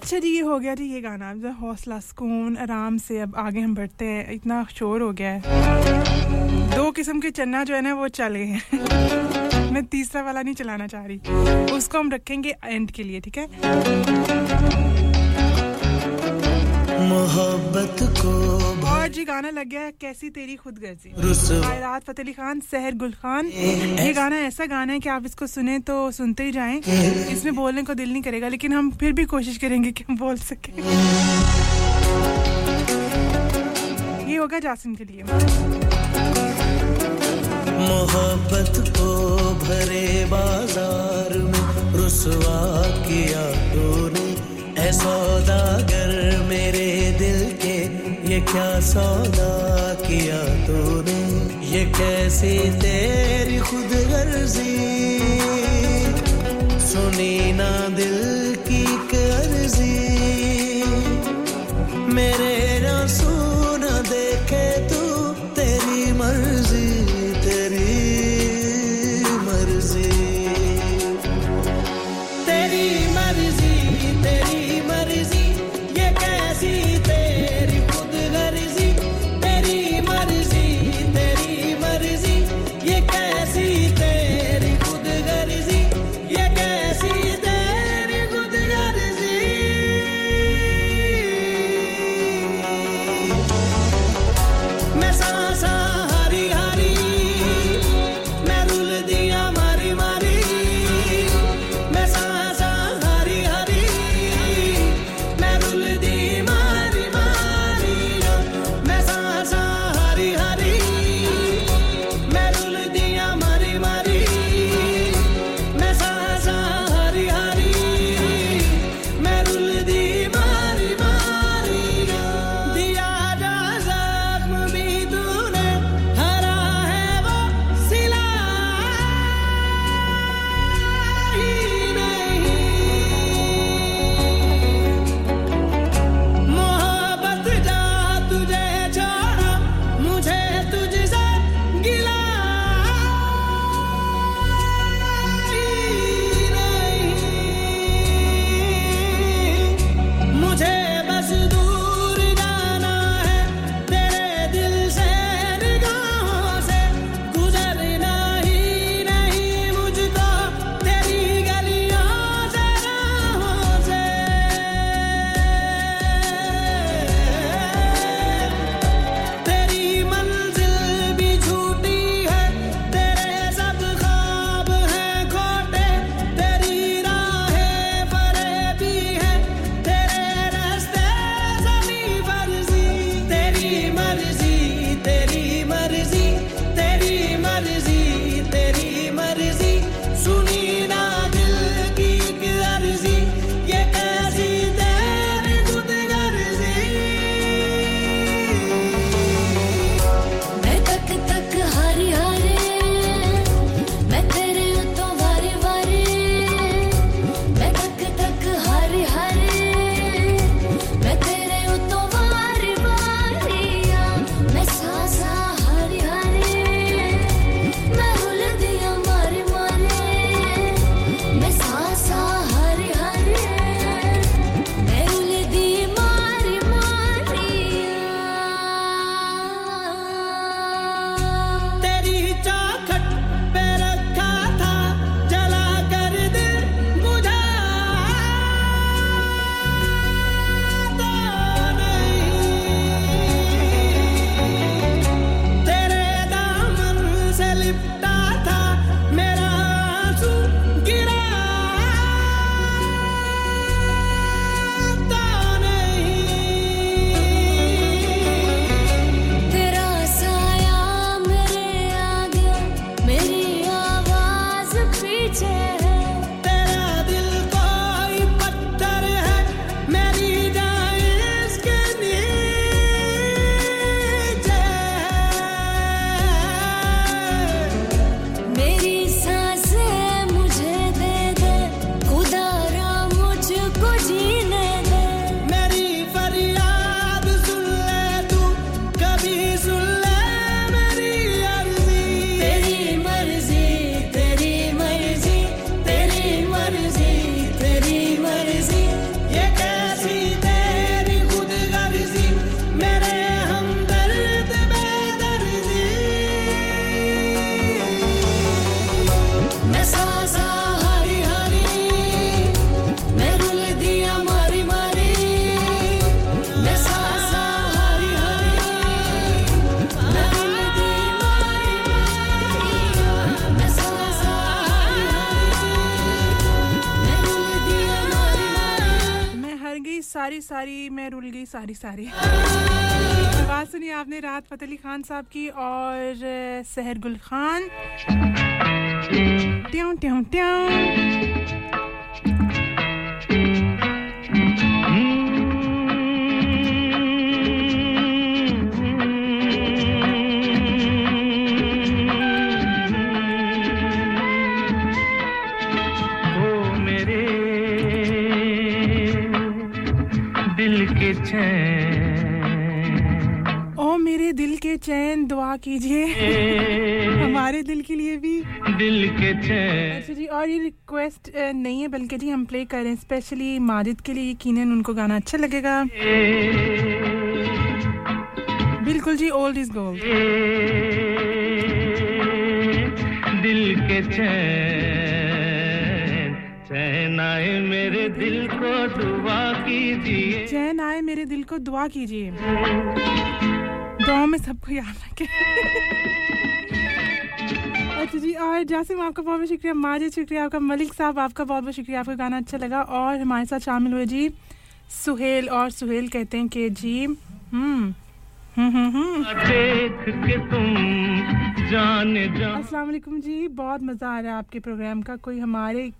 अच्छा जी, ये हो गया जी, ये गाना। अब हौसला, सुकून, आराम से अब आगे हम बढ़ते हैं। इतना शोर हो गया है। दो किस्म के चन्ना जो है ना, वो चल गए हैं। मैं तीसरा वाला नहीं चलाना चाह रही। उसको हम रखेंगे एंड के लिए, ठीक है? मोहब्बत को जी गाना लग गया है कैसी तेरी खुद गर्जी। खैरात फतेह अली खान सहर गुल खान ये गाना ऐसा गाना है कि आप इसको सुने तो सुनते ही जाएँ। इसमें बोलने को दिल नहीं करेगा लेकिन हम फिर भी कोशिश करेंगे कि हम बोल सकें। ये होगा जासिम के लिए। मोहब्बत को भरे बाज़ार में रुसवा किया तूने ऐ सौदागर मेरे दिल के ये क्या सौदा किया तूने? ये कैसी तेरी खुद गर्जी सुनी ना दिल की कर्जी। मेरे सारी सारी। आवाज़ सुनी आपने राहत फतेह अली खान साहब की और सहर गुल खान। ट्यों ट्यों ट्यों चैन दुआ कीजिए। हमारे दिल के लिए भी। दिल के चैन। अच्छा जी और ये रिक्वेस्ट नहीं है बल्कि जी हम प्ले कर रहे हैं स्पेशली माजिद के लिए यकीन उनको गाना अच्छा लगेगा। बिल्कुल जी ओल्ड इज़ गोल्ड दिल के चैन। चैन आए मेरे दिल को दुआ कीजिए। चैन आए मेरे दिल को दुआ कीजिए। दुआ में सबको याद रखें। अच्छा जी और जासिम आपका बहुत बहुत शुक्रिया। माजिद शुक्रिया आपका। मलिक साहब आपका बहुत बहुत शुक्रिया। आपका गाना अच्छा लगा। और हमारे साथ शामिल हुए जी सुहेल और सुहेल कहते हैं कि जी हम्म हम्म हम्म हम्म। देख के तुम जाने जा। अस्सलाम वालेकुम जी। बहुत मज़ा आ रहा है आपके प्रोग्राम का। कोई हमारे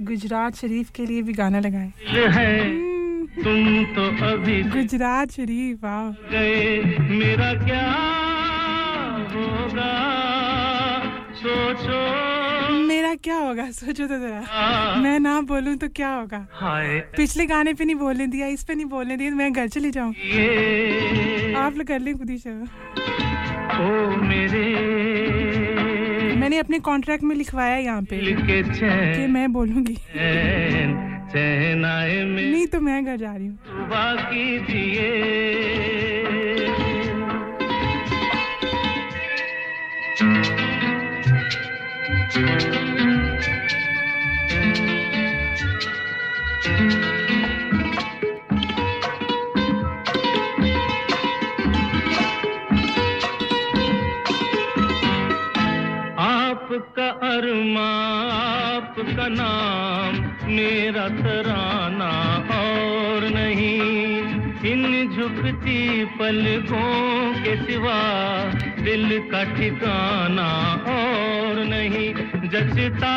गुजरात शरीफ के लिए भी गाना लगाए। है। तुम तो अभी गुजरात शरीफ वाह। गए। मेरा क्या होगा? सोचो। मेरा क्या होगा? सोचो तो जरा। मैं ना बोलूँ तो क्या होगा? हाय। पिछले गाने पे नहीं बोलने दिया इस पे नहीं बोलने दिया मैं घर चली जाऊँ। आप लोग कर लें खुद ही शो ओ मेरे। मैंने अपने कॉन्ट्रैक्ट में लिखवाया यहाँ पे। के मैं बोलूँगी। नहीं तो मैं घर जा रही हूँ। कीजिए। आपका अरमा आपका नाम मेरा तराना और नहीं। इन झुकती पलकों के सिवा दिल का ठिकाना और नहीं। जचता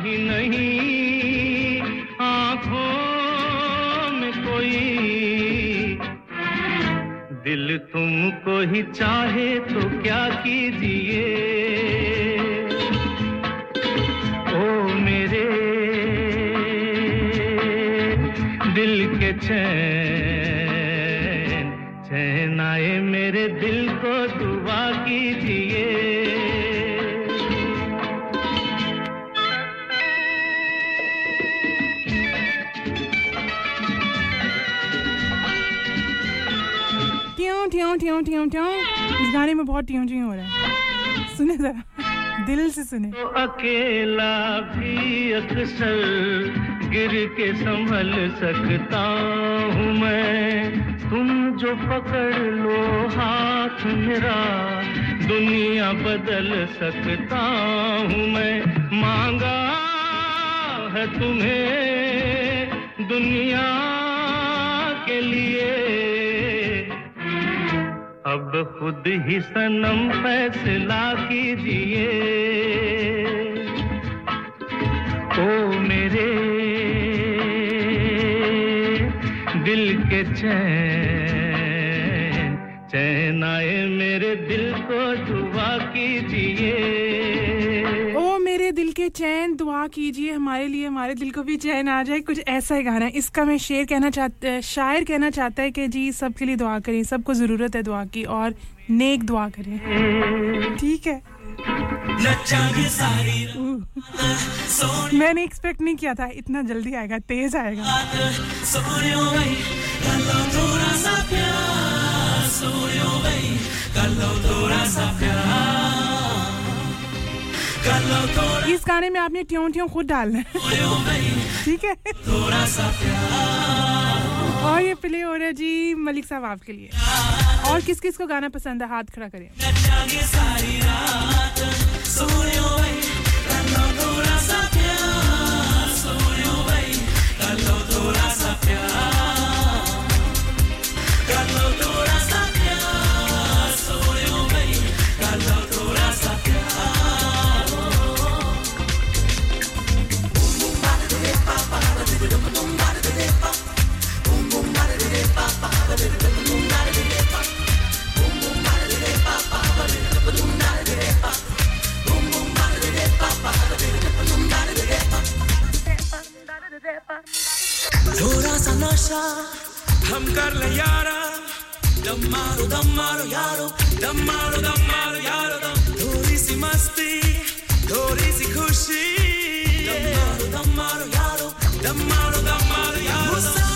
ही नहीं। दिल तुमको ही चाहे तो क्या कीजिए? ओ मेरे दिल के चैन ट्यों ट्यों ट्यों। इस गाने में बहुत ट्यों ट्यों हो रहा है। सुने जरा। दिल से सुने। तो अकेला भी अक्सर गिर के संभल सकता हूँ मैं। तुम जो पकड़ लो हाथ मेरा, दुनिया बदल सकता हूँ मैं। मांगा है तुम्हें दुनिया के लिए। अब खुद ही सनम फैसला कीजिए। ओ मेरे, दिल के चैन चैन आए मेरे दिल को दुआ कीजिए। दिल के चैन दुआ कीजिए, हमारे लिए, हमारे दिल को भी चैन आ जाए। कुछ ऐसा ही गाना है। इसका मैं शेर कहना चाहता शायर कहना चाहता है कि जी, सबके लिए दुआ करें, सबको ज़रूरत है दुआ की और नेक दुआ करें। ठीक है। मैंने एक्सपेक्ट नहीं किया था। इतना जल्दी आएगा, तेज आएगा। इस गाने में आपने ट्यों ट्यों खुद डालना है। ठीक है? और ये प्ले हो रहा है जी मलिक साहब आपके लिए। और किस किस को गाना पसंद है? हाथ खड़ा करें थोड़ा सा नशा हम कर ले यारा दम मारो दम मारो यारो दम मारो दम मारो यारो दम थोड़ी सी मस्ती थोड़ी सी खुशी दम मारो दम मारो यारो दम मारो दम मारो यारो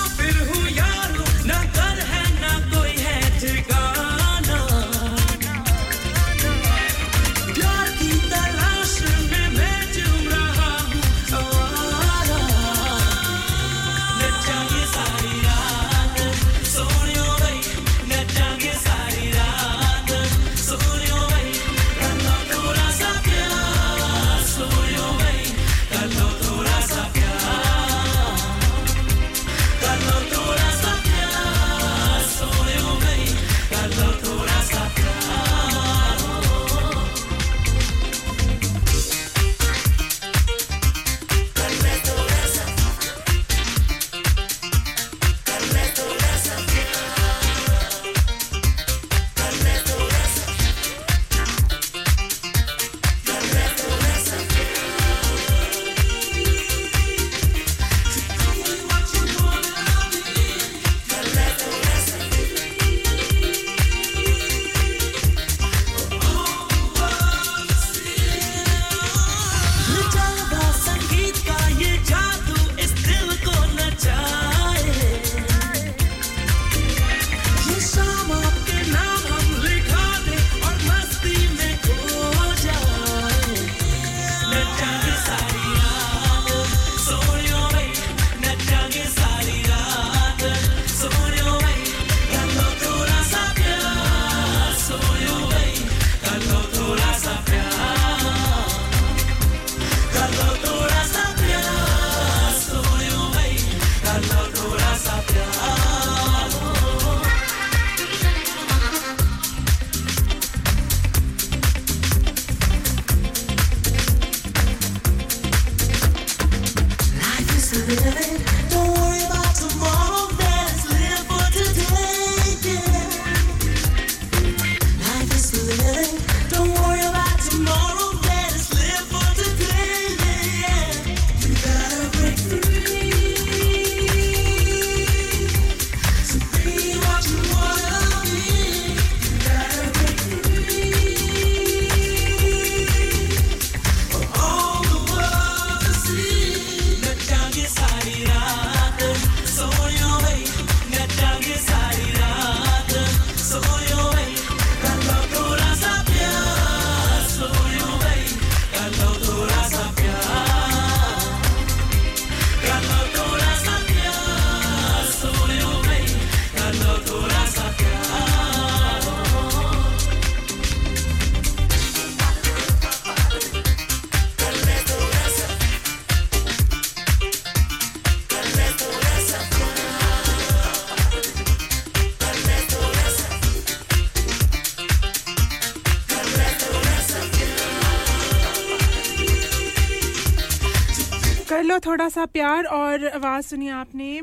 थोड़ा सा प्यार और आवाज़ सुनी आपने।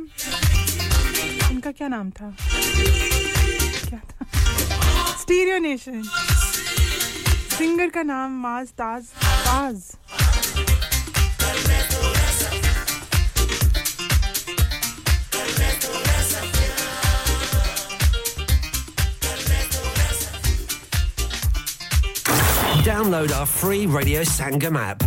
उनका क्या नाम था? क्या था? Stereo nation. सिंगर का नाम Maaz Taj. Taj. Download our free Radio Sangam app.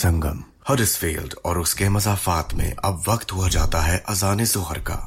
Sangam Huddersfield और उसके मजाफात में अब वक्त हुआ जाता है अजान जोहर का।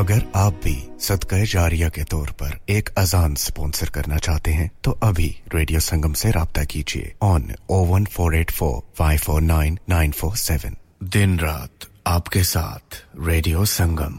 अगर आप भी सदका जारिया के तौर पर एक अजान स्पॉन्सर करना चाहते हैं तो अभी रेडियो संगम से राब्ता कीजिए on O one four eight four five four nine nine four seven दिन रात आपके साथ radio Sangam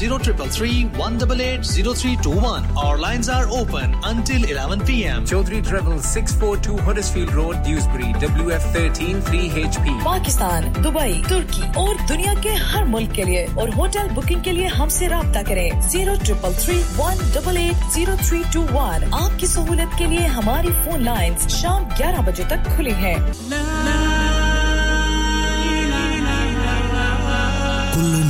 0333 188 0321. Our lines are open until 11 p.m. Chaudhry Travel 642 Huddersfield Road, Dewsbury, WF13 3HP. Pakistan Dubai तुर्की और दुनिया के हर मुल्क के लिए और होटल बुकिंग के लिए हमसे रब्ता करें zero triple three one double eight zero three two one आपकी सहूलत के लिए हमारी फ़ोन लाइंस शाम 11 बजे तक खुली हैं कुल्लू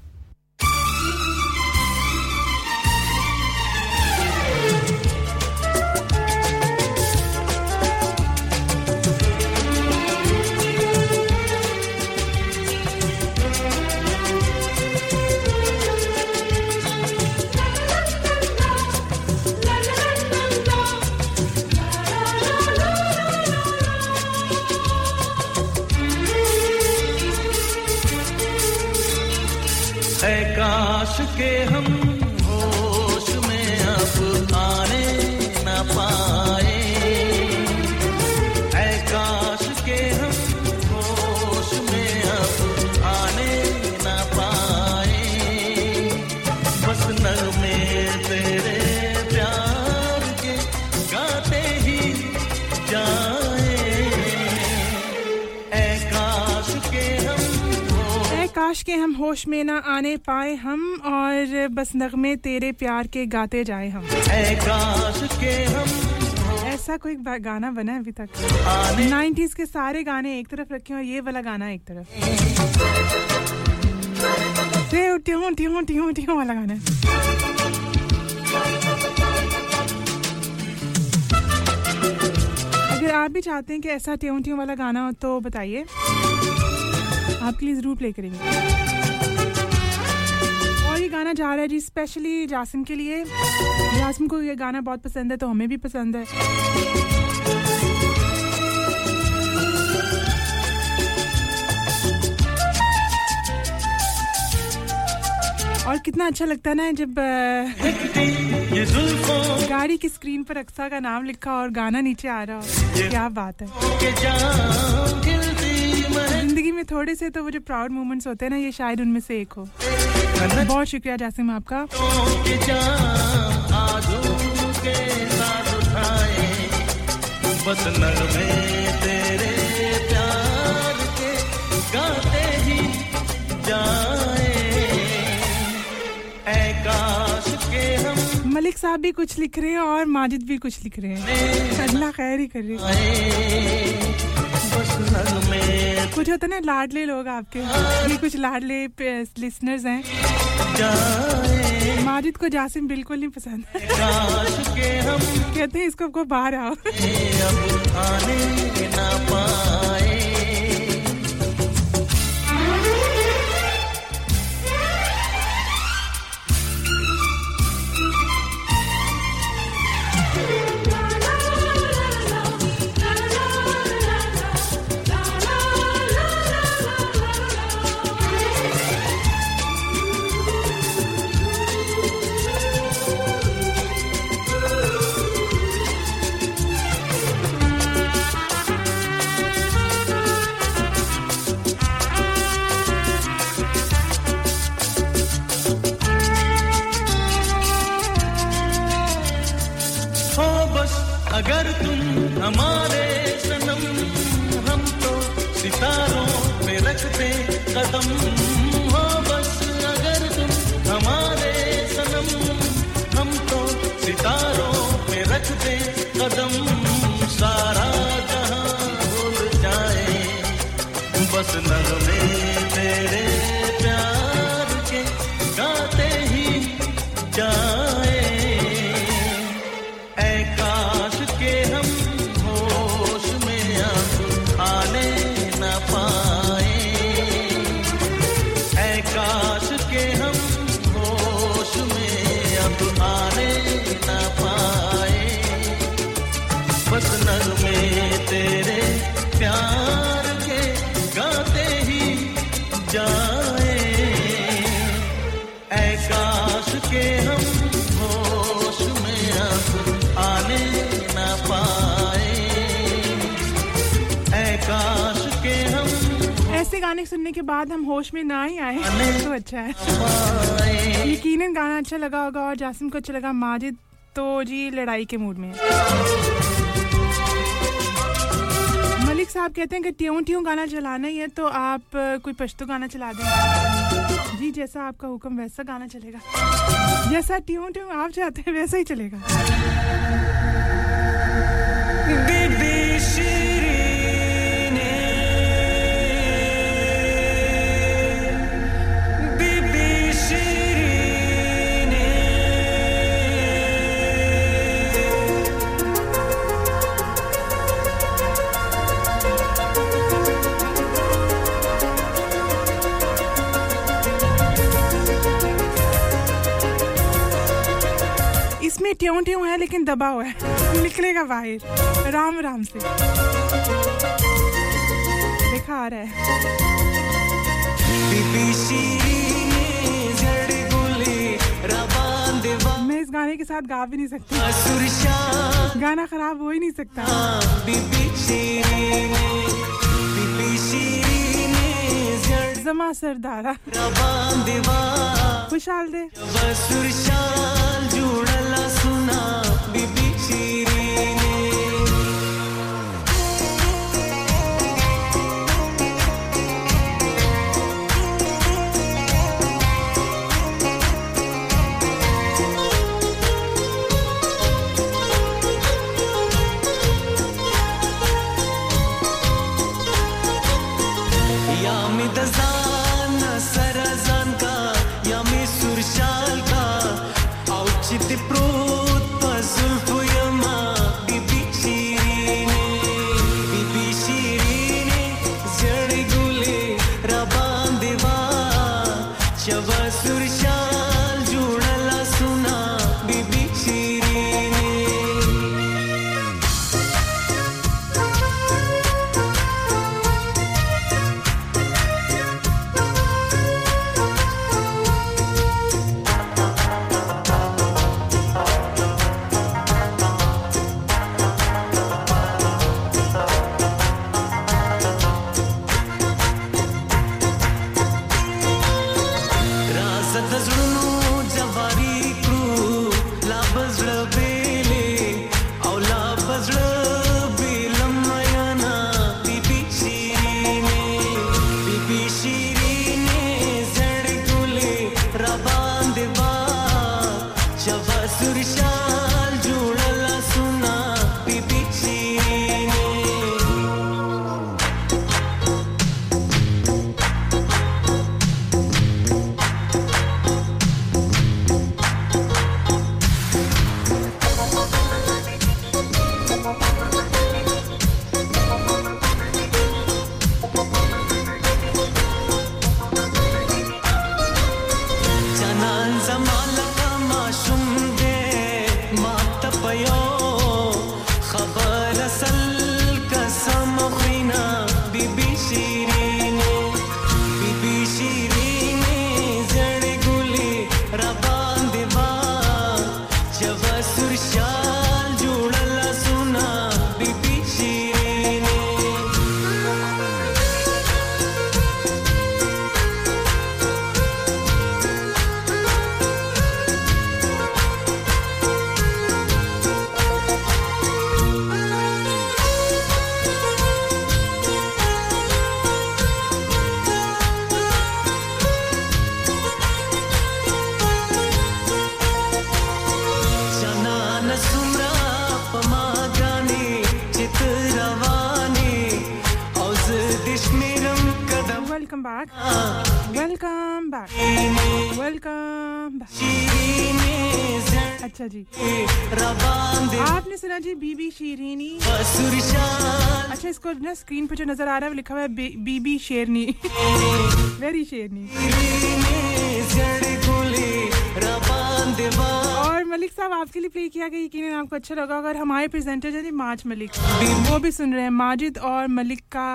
बस नगमे तेरे प्यार के गाते जाए हम। ऐसा कोई गाना बना है अभी तक? 90s के सारे गाने एक तरफ़ रखे और ये वाला गाना एक तरफ़। ट्यूं ट्यूं ट्यूं ट्यूं वाला गाना है। अगर आप भी चाहते हैं कि ऐसा ट्यूं ट्यूं वाला गाना हो तो बताइए। आपके लिए ज़रूर प्ले करेंगे गाना जा रहा है जी स्पेशली जासिम के लिए। जासिम को ये गाना बहुत पसंद है तो हमें भी पसंद है। और कितना अच्छा लगता है ना जब गाड़ी की स्क्रीन पर अक्सा का नाम लिखा और गाना नीचे आ रहा हो। क्या बात है। ज़िंदगी में थोड़े से तो वो जो प्राउड मोमेंट्स होते हैं ना ये शायद उनमें से एक हो। बहुत शुक्रिया जासिम आपका। बस नगमे तेरे प्यार के गाते ही जाए। मलिक साहब भी कुछ लिख रहे हैं और माजिद भी कुछ लिख रहे हैं। अल्लाह खैर ही कर। रही है कुछ होता ना, लाडले लोग आपके। ये कुछ लाडले लिसनर्स हैं। माजिद को जासिम बिल्कुल नहीं पसंद। कहते हैं इसको आपको बाहर आओ। Come गाने सुनने के बाद हम होश में ना ही आए तो अच्छा है। यकीनन गाना अच्छा लगा होगा और जासिम को अच्छा लगा माजिद तो जी लड़ाई के मूड में। मलिक साहब कहते हैं कि ट्यून ट्यून गाना चलाना ही है तो आप कोई पश्तो गाना चला दें। जी, जैसा आपका हुक्म, वैसा गाना चलेगा। जैसा ट्यून ट्यून आप चाहते हैं, वैसा ही चलेगा। इसमें ट्यून ट्यून है, लेकिन दबा हुआ है। निकलेगा बाहर। राम राम से। देखा आ रहा है। मैं इस गाने के साथ गा भी नहीं सकती। गाना खराब हो ही नहीं सकता। जमा सरदारा खुशहाल दे। जुड़ला सुना बीबी शीरीने या स्क्रीन पे जो नज़र आ रहा है लिखा हुआ है बीबी शेरनी। वेरी शेरनी। और मलिक साहब, आपके लिए प्ले किया गया यकीन आपको अच्छा लगा अगर हमारे प्रेजेंटर हैं माज मलिक, वो भी सुन रहे हैं। माजिद और मलिक का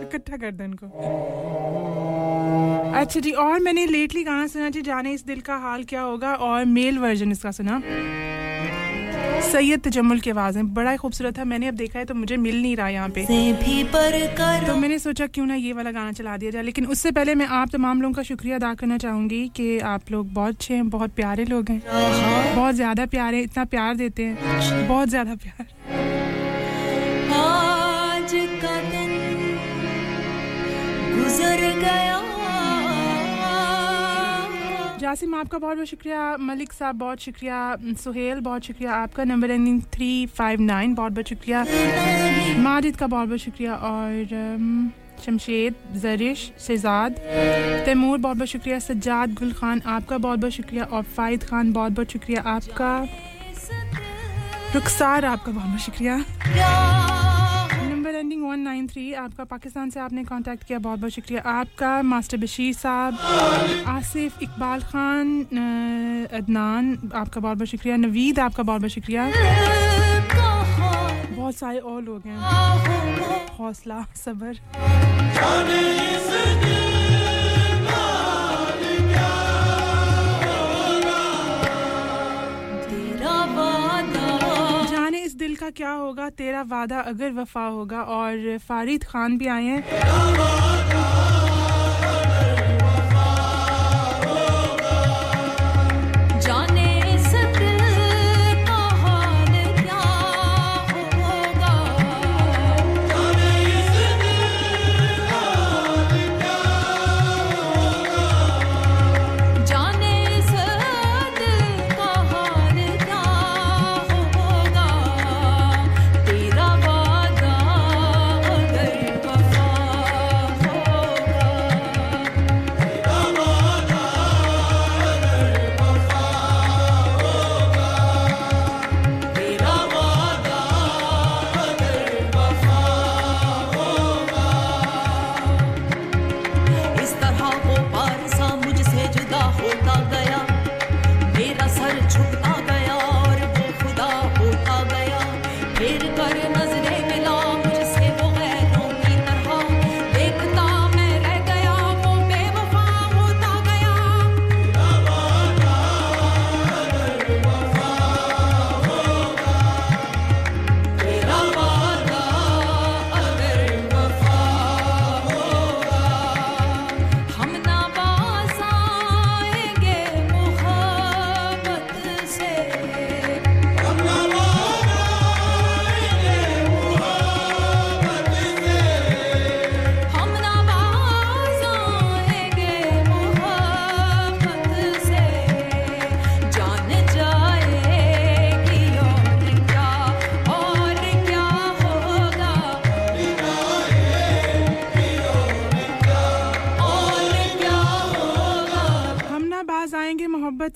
इकट्ठा कर दो इनको। अच्छा जी, और मैंने लेटली गाना सुना जी, जाने इस दिल का हाल क्या होगा? और मेल वर्जन इसका सुना। सैयद तजम्मुल की आवाज़ है। बड़ा ही खूबसूरत था। मैंने अब देखा है तो मुझे मिल नहीं रहा यहाँ पे। तो मैंने सोचा क्यों ना ये वाला गाना चला दिया जाए। लेकिन उससे पहले मैं आप तमाम लोगों का शुक्रिया अदा करना चाहूँगी कि आप लोग बहुत अच्छे हैं, बहुत प्यारे लोग हैं। बहुत ज़्यादा प्यारे, इतना प्यार देते हैं। बहुत ज़्यादा प्यार। आज का दिन गुजर गया। जासिम, आपका बहुत बहुत शुक्रिया। मलिक साहब, बहुत शुक्रिया। सुहेल, बहुत शुक्रिया आपका। Number ending three five nine बहुत बहुत शुक्रिया। माजिद का बहुत बहुत शुक्रिया। और शमशेद, जरिश, शहजाद, तैमूर, बहुत बहुत शुक्रिया। सज्जाद, गुल खान, आपका बहुत बहुत शुक्रिया। और फाहिद खान, बहुत बहुत शुक्रिया आपका। रुखसार, आपका बहुत बहुत शुक्रिया। नंबर एंडिंग 193 आपका पाकिस्तान से आपने कांटेक्ट किया, बहुत बहुत शुक्रिया। आपका मास्टर बशीर साहब, आसिफ इकबाल खान अदनान, आपका बहुत बहुत शुक्रिया। नवीद, आपका बहुत बहुत शुक्रिया। बहुत सारे और लोग हैं। हौसला, सब्र। का क्या होगा तेरा वादा अगर वफा होगा और फारिद खान भी आए हैं।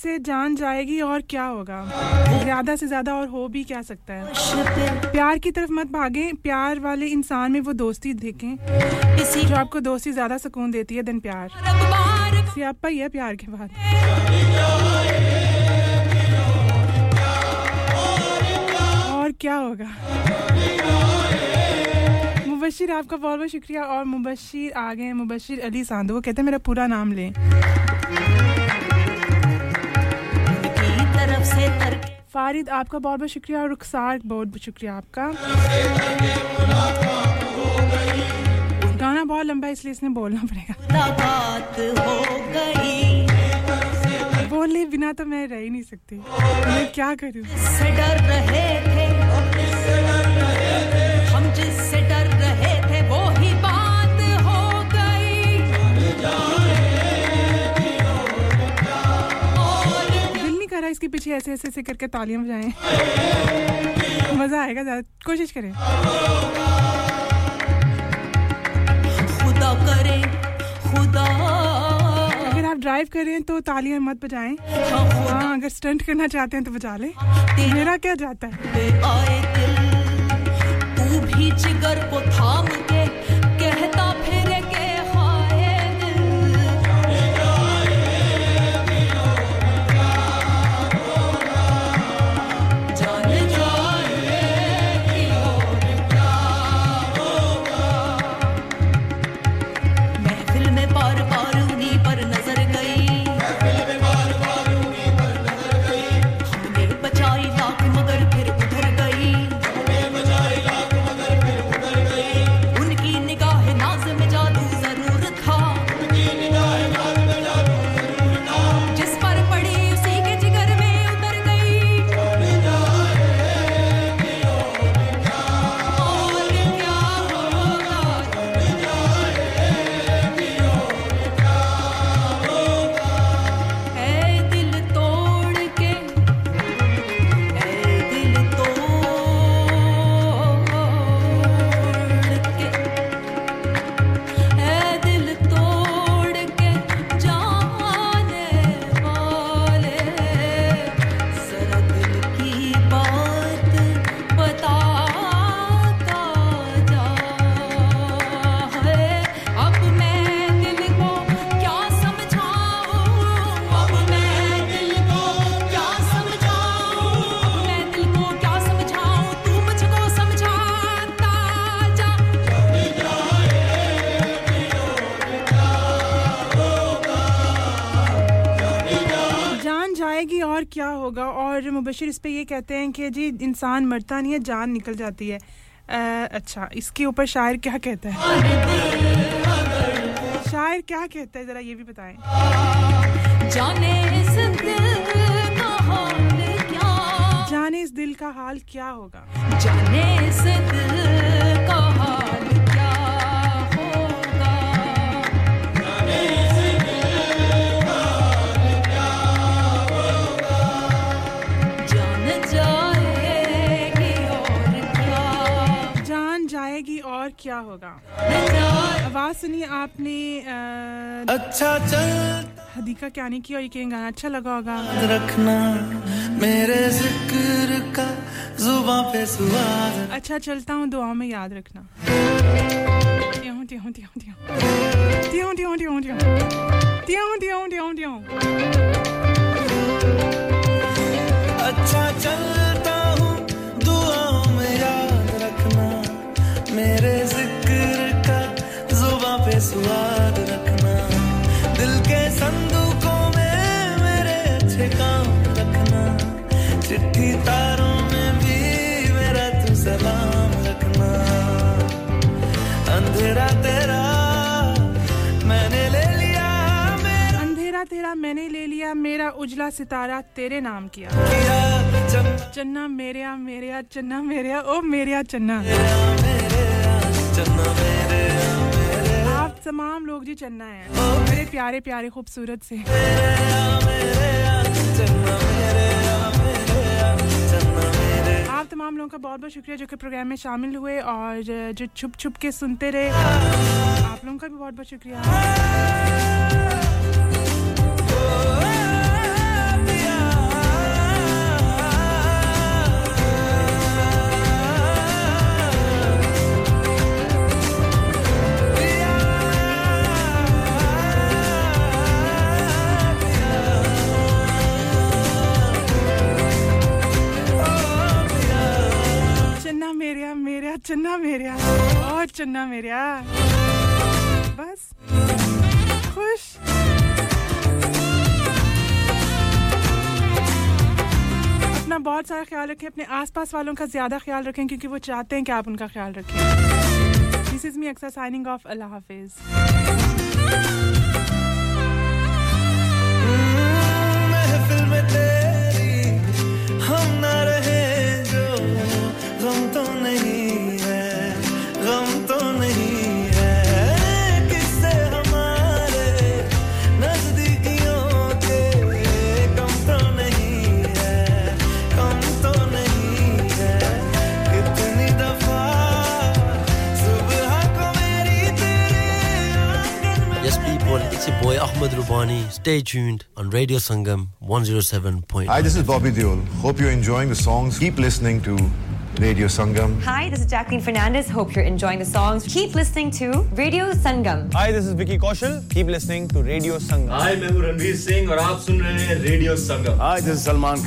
से जान जाएगी और क्या होगा? ज़्यादा से ज़्यादा और हो भी क्या सकता है? प्यार की तरफ़ मत भागें। प्यार वाले इंसान में वो दोस्ती देखें। जो आपको दोस्ती ज़्यादा सुकून देती है, दिन प्यार। सियापा ही है प्यार के बाद। और क्या होगा? मुबशिर, आपका बहुत बहुत शुक्रिया। और मुबशिर आ गए मुबशिर अली वो कहते हैं, मेरा पूरा नाम लें। फारिद आपका बहुत बहुत शुक्रिया और रुखसार बहुत बहुत शुक्रिया आपका। गाना बहुत लंबा है इसलिए इसने बोलना पड़ेगा। बोले बिना तो मैं रह ही नहीं सकती। मैं क्या करूँ? डर रहे थे हम जिससे डर रहा इसके पीछे ऐसे ऐसे ऐसे करके तालियाँ बजाएँ। मज़ा आएगा ज़्यादा। कोशिश करें। खुदा खुदा। अगर आप ड्राइव करें तो तालियाँ मत बजाएँ। हाँ अगर स्टंट करना चाहते हैं तो बजा लें। मेरा क्या जाता है? आए दिल तू भी जिगर को थाम के मुबशिर इस पे ये कहते हैं कि जी इंसान मरता नहीं है जान निकल जाती है। अ, अच्छा इसके ऊपर शायर क्या कहता है? शायर क्या कहता है? जरा ये भी बताएँ। जाने इस दिल का हाल क्या? जाने इस दिल का हाल क्या होगा? जाने इस दिल का हाल क्या होगा? आवाज़ सुनिए आपने अच्छा चल हदीका क्यानी की और ये गाना अच्छा लगा होगा। रखना मेरे ज़िक्र का जुबां पे सुहाग अच्छा चलता हूँ दुआओं में याद रखना। अच्छा चलता। मेरे ज़िक्र का जुबां पे सुहाग रखना। दिल के संदूकों में मेरे अच्छे काम रखना। चिट्ठी तारों में भी मेरा तू सलाम रखना। अंधेरा तेरा मैंने ले लिया मेरा अंधेरा तेरा मैंने ले लिया मेरा उजला सितारा तेरे नाम किया। चन्ना मेरेया मेरेया चन्ना मेरेया ओ मेरेया चन्ना। आप तमाम लोग जी चन्ना है मेरे प्यारे प्यारे खूबसूरत से आप तमाम लोगों का बहुत बहुत शुक्रिया जो कि प्रोग्राम में शामिल हुए और जो छुप छुप के सुनते रहे आप लोगों का भी बहुत बहुत शुक्रिया मेरिया मेरिया, चन्ना मेरिया। और चन्ना मेरिया। बस। खुश। अपना बहुत सारा ख्याल रखें, अपने आसपास वालों का ज़्यादा ख्याल रखें, क्योंकि वो चाहते हैं कि आप उनका ख्याल रखें। दिस इज़ मी अक्सर साइनिंग ऑफ़ अल्लाह हाफिज। It's your boy Ahmed Rubani. Stay tuned on Radio Sangam 107.9. Hi, this is Bobby Deol. Hope you're enjoying the songs. Keep listening to Radio Sangam. Hi, this is Jacqueline Fernandez. Hope you're enjoying the songs. Keep listening to Radio Sangam. Hi, this is Vicky Kaushal. Keep listening to Radio Sangam. Hi, I'm Ranveer Singh and you're listening to Radio Sangam. Hi, this is Salman.